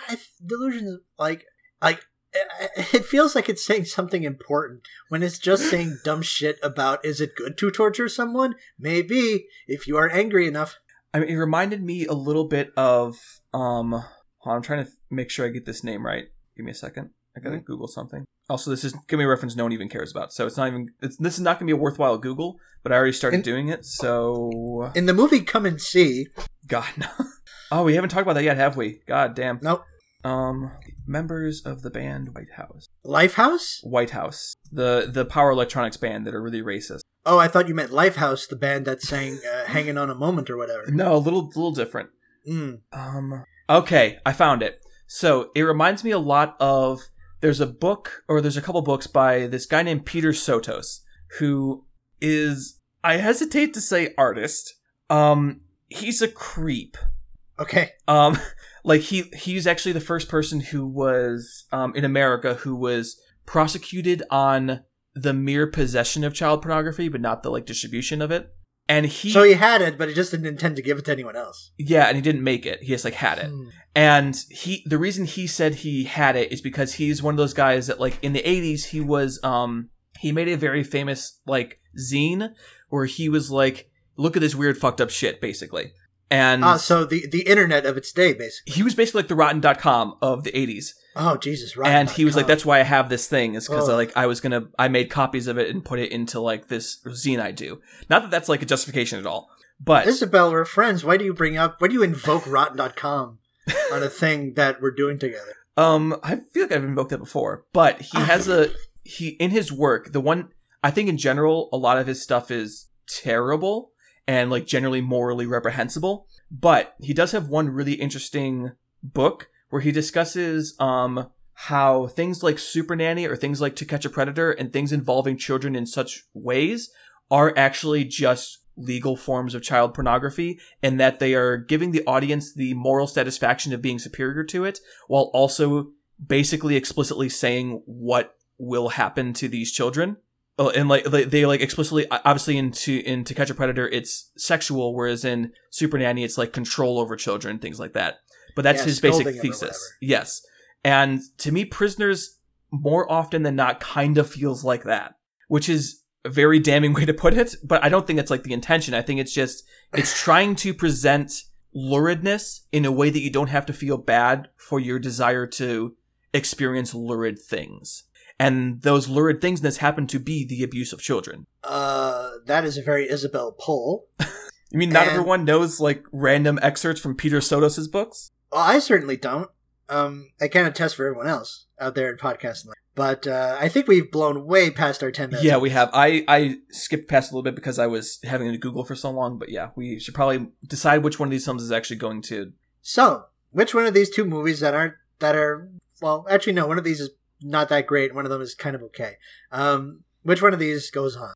delusions like like [laughs] it feels like it's saying something important when it's just [laughs] saying dumb shit about is it good to torture someone maybe if you are angry enough I mean, it reminded me a little bit of um. I'm trying to make sure I get this name right. Give me a second. I gotta Google something. Also, this is give me a reference no one even cares about, so it's not even. It's, this is not gonna be a worthwhile Google, but I already started In- doing it. So in the movie come and see God no. [laughs] Oh, we haven't talked about that yet, have we? God damn. nope Um, members of the band White House. lifehouse White House, the the power electronics band that are really racist. oh i thought you meant lifehouse the band that sang uh, hanging on a moment or whatever [laughs] No, a little little different. mm. Um. Okay, I found it. So it reminds me a lot of. There's a book, or there's a couple books by this guy named Peter Sotos, who is I hesitate to say artist. Um, he's a creep. okay Um, [laughs] like he he's actually the first person who was um in America who was prosecuted on the mere possession of child pornography, but not the like distribution of it. And he, so he had it but he just didn't intend to give it to anyone else yeah, and he didn't make it. He just like had it. Hmm. And he the reason he said he had it is because he's one of those guys that like in the 80s he was um he made a very famous like zine where he was like look at this weird fucked up shit basically. And ah so the the internet of its day basically he was basically like the rotten.com of the 80s. Oh jesus right and he was like that's why I have this thing is cuz Ugh. like I was to I made copies of it and put it into like this zine I do. Not that that's like a justification at all. But Isabel, we're friends. Why do you bring up? Why do you invoke Rotten.com on a thing that we're doing together? Um, I feel like I've invoked that before, but he has a he in his work. The one I think in general, a lot of his stuff is terrible and like generally morally reprehensible. But he does have one really interesting book where he discusses um how things like Super Nanny or things like To Catch a Predator and things involving children in such ways are actually just legal forms of child pornography and that they are giving the audience the moral satisfaction of being superior to it while also basically explicitly saying what will happen to these children. Oh, and like they, they like explicitly obviously into in To Catch a Predator it's sexual whereas in Super Nanny it's like control over children things like that. But that's Yeah, his basic scolding 'em or thesis. Yes. And to me Prisoners more often than not kind of feels like that, which is a very damning way to put it, but I don't think it's like the intention. I think it's just it's trying to present luridness in a way that you don't have to feel bad for your desire to experience lurid things. And those lurid things this happen to be the abuse of children. Uh, that is a very Isabel pull. [laughs] You mean not And- everyone knows like random excerpts from Peter Sotos' books? Well, I certainly don't. Um, I can't attest for everyone else out there in podcasting. land. But uh, I think we've blown way past our ten minutes. Yeah, we have. I I skipped past a little bit because I was having to Google for so long, but yeah, we should probably decide which one of these films is actually going to. So, which one of these two movies that aren't that are well, actually no, one of these is not that great. One of them is kind of okay. Um, which one of these goes on?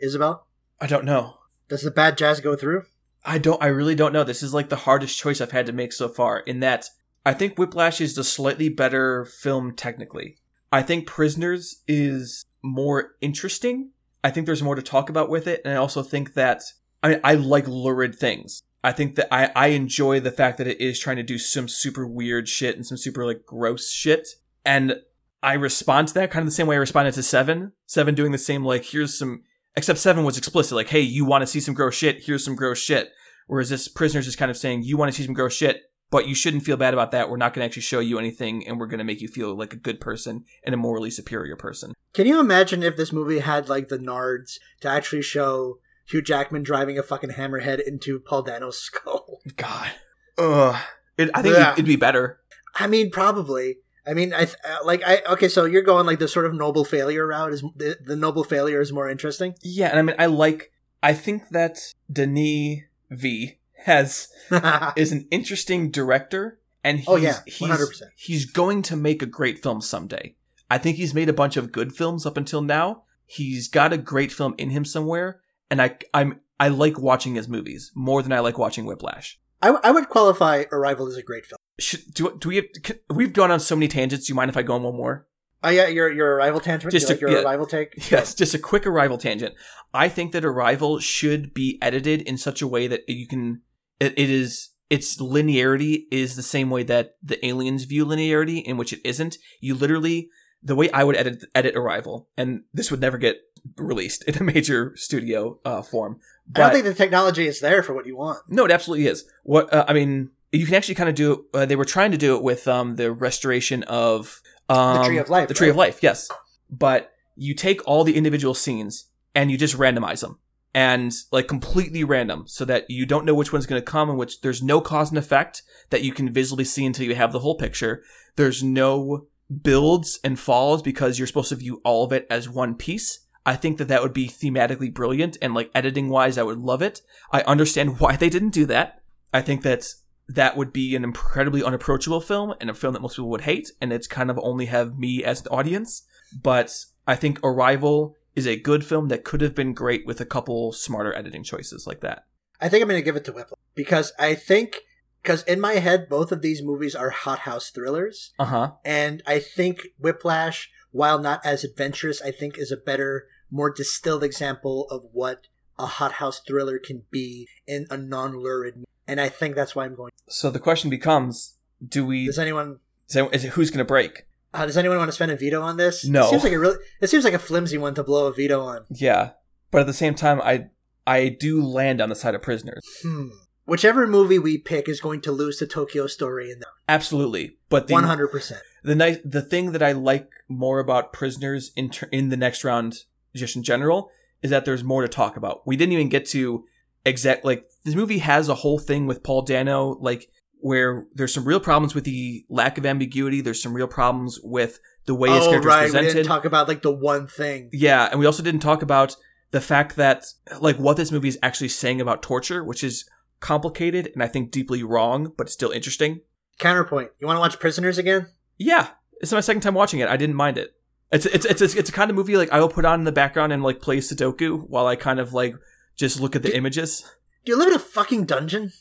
Isabel, I don't know. does the bad jazz go through? I don't. I really don't know. This is like the hardest choice I've had to make so far. In that, I think Whiplash is the slightly better film technically. I think Prisoners is more interesting. I think there's more to talk about with it, and I also think that I mean I like lurid things. I think that I, I enjoy the fact that it is trying to do some super weird shit and some super like gross shit. And I respond to that kind of the same way I responded to Seven. Seven doing the same like here's some except Seven was explicit, like, hey, you want to see some gross shit, here's some gross shit. Whereas this prisoner's is kind of saying, you want to see some gross shit, but you shouldn't feel bad about that. We're not going to actually show you anything, and we're going to make you feel like a good person and a morally superior person. Can you imagine if this movie had like the nards to actually show Hugh Jackman driving a fucking hammerhead into Paul Dano's [laughs] skull? God, ugh. It, I think Yeah. it'd be better. I mean, probably. I mean, I th- uh, like I okay. So you're going like the sort of noble failure route is the, the noble failure is more interesting. Yeah, and I mean, I like. I think that Denis V has [laughs] is an interesting director, and he's, Oh, yeah, he's 100%. he's going to make a great film someday. I think he's made a bunch of good films up until now. He's got a great film in him somewhere, and I I'm I like watching his movies more than I like watching Whiplash. I, w- I would qualify Arrival as a great film. Should, do do we have, we've gone on so many tangents? Do you mind if I go on one more? Oh yeah, your your Arrival tangent. Just you like your yeah. Arrival take. [laughs] Yes, just a quick Arrival tangent. I think that Arrival should be edited in such a way that you can. It, it is its linearity is the same way that the aliens view linearity, in which it isn't. You literally the way I would edit edit Arrival, and this would never get released in a major studio uh, form. But, I don't think the technology is there for what you want. no, it absolutely is. What uh, I mean, you can actually kind of do. it. Uh, they were trying to do it with um, the restoration of um, Tree of Life, The Tree of? Life, yes. But you take all the individual scenes and you just randomize them and like completely random so that you don't know which one's going to come and which there's no cause and effect that you can visually see until you have the whole picture. There's no builds and falls because you're supposed to view all of it as one piece. I think that that would be thematically brilliant and like editing wise, I would love it. I understand [laughs] why they didn't do that. I think that that would be an incredibly unapproachable film and a film that most people would hate, and it's kind of only have me as an audience. But I think Arrival is a good film that could have been great with a couple smarter editing choices like that. I think I'm going to give it to Whiplash because I think because in my head both of these movies are hothouse thrillers, Uh huh. and I think Whiplash, while not as adventurous, I think is a better, more distilled example of what a hothouse thriller can be in a non-lurid. And I think that's why I'm going. So the question becomes: Do we? Does anyone? Is it, is it who's going to break? Uh, does anyone want to spend a veto on this? No. It seems like a really. It seems like a flimsy one to blow a veto on. Yeah, but at the same time, I I do land on the side of prisoners. Hmm. Whichever movie we pick is going to lose to Tokyo Story in that. Absolutely, but One hundred percent. the nice the thing that I like more about prisoners in ter- in the next round just in general is that there's more to talk about. We didn't even get to exact like this movie has a whole thing with Paul Dano like where there's some real problems with the lack of ambiguity. There's some real problems with the way his Oh character right, is we presented. didn't talk about like the one thing. Yeah, and we also didn't talk about the fact that like what this movie is actually saying about torture, which is complicated and I think deeply wrong, but still interesting. Counterpoint. You want to watch Prisoners again? Yeah, it's my second time watching it. I didn't mind it. It's it's it's it's, it's a kind of movie like I will put on in the background and like play Sudoku while I kind of like just look at the images. Do you live in a fucking dungeon?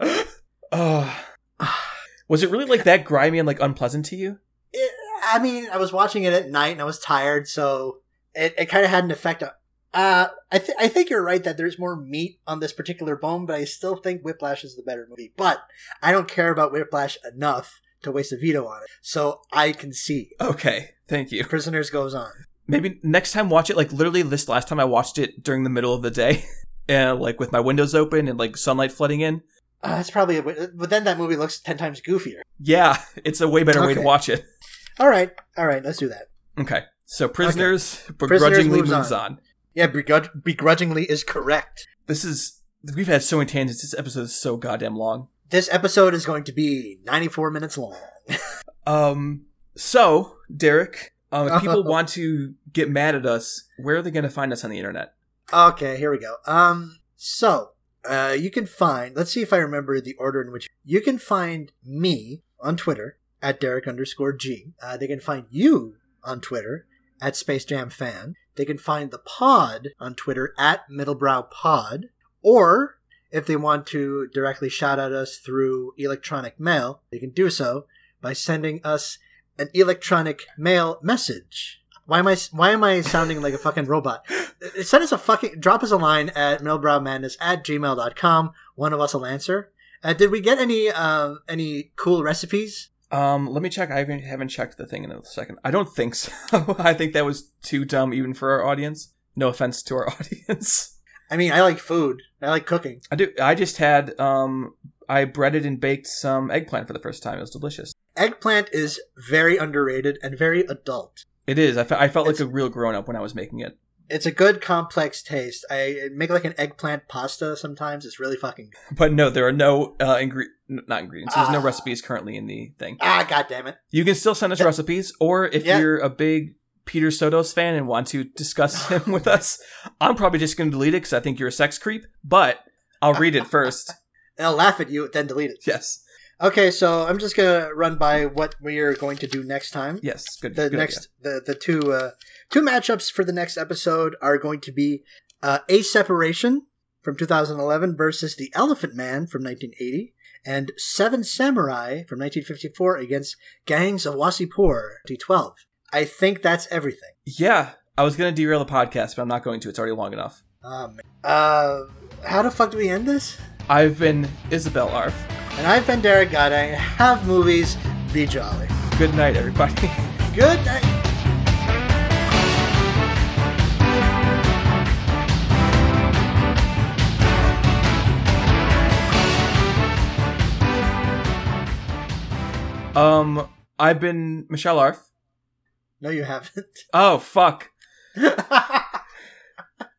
[laughs] Oh, was it really like that grimy and like unpleasant to you? It, I mean, I was watching it at night and I was tired, so it, it kind of had an effect on. Uh, I th- I think you're right that there's more meat on this particular bone, but I still think Whiplash is the better movie. But I don't care about Whiplash enough to waste a veto on it, so I can see. Okay, thank you. Prisoners goes on. Maybe next time watch it like literally this last time I watched it during the middle of the day, [laughs] and like with my windows open and like sunlight flooding in. Uh, that's probably, a, but then that movie looks ten times goofier. Yeah, [laughs] it's a way better way to watch it. All right, all right, let's do that. Okay, so prisoners Prisoners begrudgingly moves moves, on. on. Yeah, begrudgingly is correct. This is we've had so many tangents. This episode is so goddamn long. This episode is going to be 94 minutes long. [laughs] Um. So, Derek, um, if people [laughs] want to get mad at us, where are they going to find us on the internet? Okay, here we go. Um, so uh, you can find. Let's see if I remember the order in which you can find me on Twitter at Derek underscore G. Uh, they can find you on Twitter at Space Jam Fan. They can find the pod on Twitter at Middlebrow Pod, or if they want to directly shout at us through electronic mail, they can do so by sending us an electronic mail message Why am I why am I sounding like a fucking robot? [laughs] Send us a fucking drop us a line at middlebrowmadness at gmail.com. One of us will answer. Uh, did we get any uh, any cool recipes? Um, let me check. I haven't, haven't checked the thing in a second. I don't think so. [laughs] I think that was too dumb even for our audience. No offense to our [laughs] audience. I mean, I like food. I like cooking. I do. I just had um, I breaded and baked some eggplant for the first time. It was delicious. Eggplant is very underrated and very adult. It is. I, fe- I felt like a real grown up when I was making it. It's a good complex taste. I make like an eggplant pasta sometimes. It's really fucking good. But no, there are no uh, ingre- not ingredients. There's no Ah. recipes currently in the thing. Ah, god damn it. You can still send us recipes, or if Yeah. you're a big Peter Sotos fan and want to discuss [laughs] him with us, I'm probably just going to delete it because I think you're a sex creep. But I'll read it first. [laughs] I'll laugh at you, then delete it. Yes, Okay, so I'm just gonna run by what we are going to do next time. yes, good. the good next the the two uh, two matchups for the next episode are going to be uh, a separation from 2011 versus the Elephant Man from 1980 and Seven Samurai from 1954 against Gangs of Wasseypur 2012. I think that's everything. Yeah, I was going to derail the podcast, but I'm not going to. It's already long enough. Oh, man. Uh, how the fuck do we end this? I've been Isabel Arf. And I've been Derek Godang. Have movies. Be jolly. Good night, everybody. [laughs] Good night. um, I've been Michelle Arf. No, you haven't. Oh fuck. [laughs]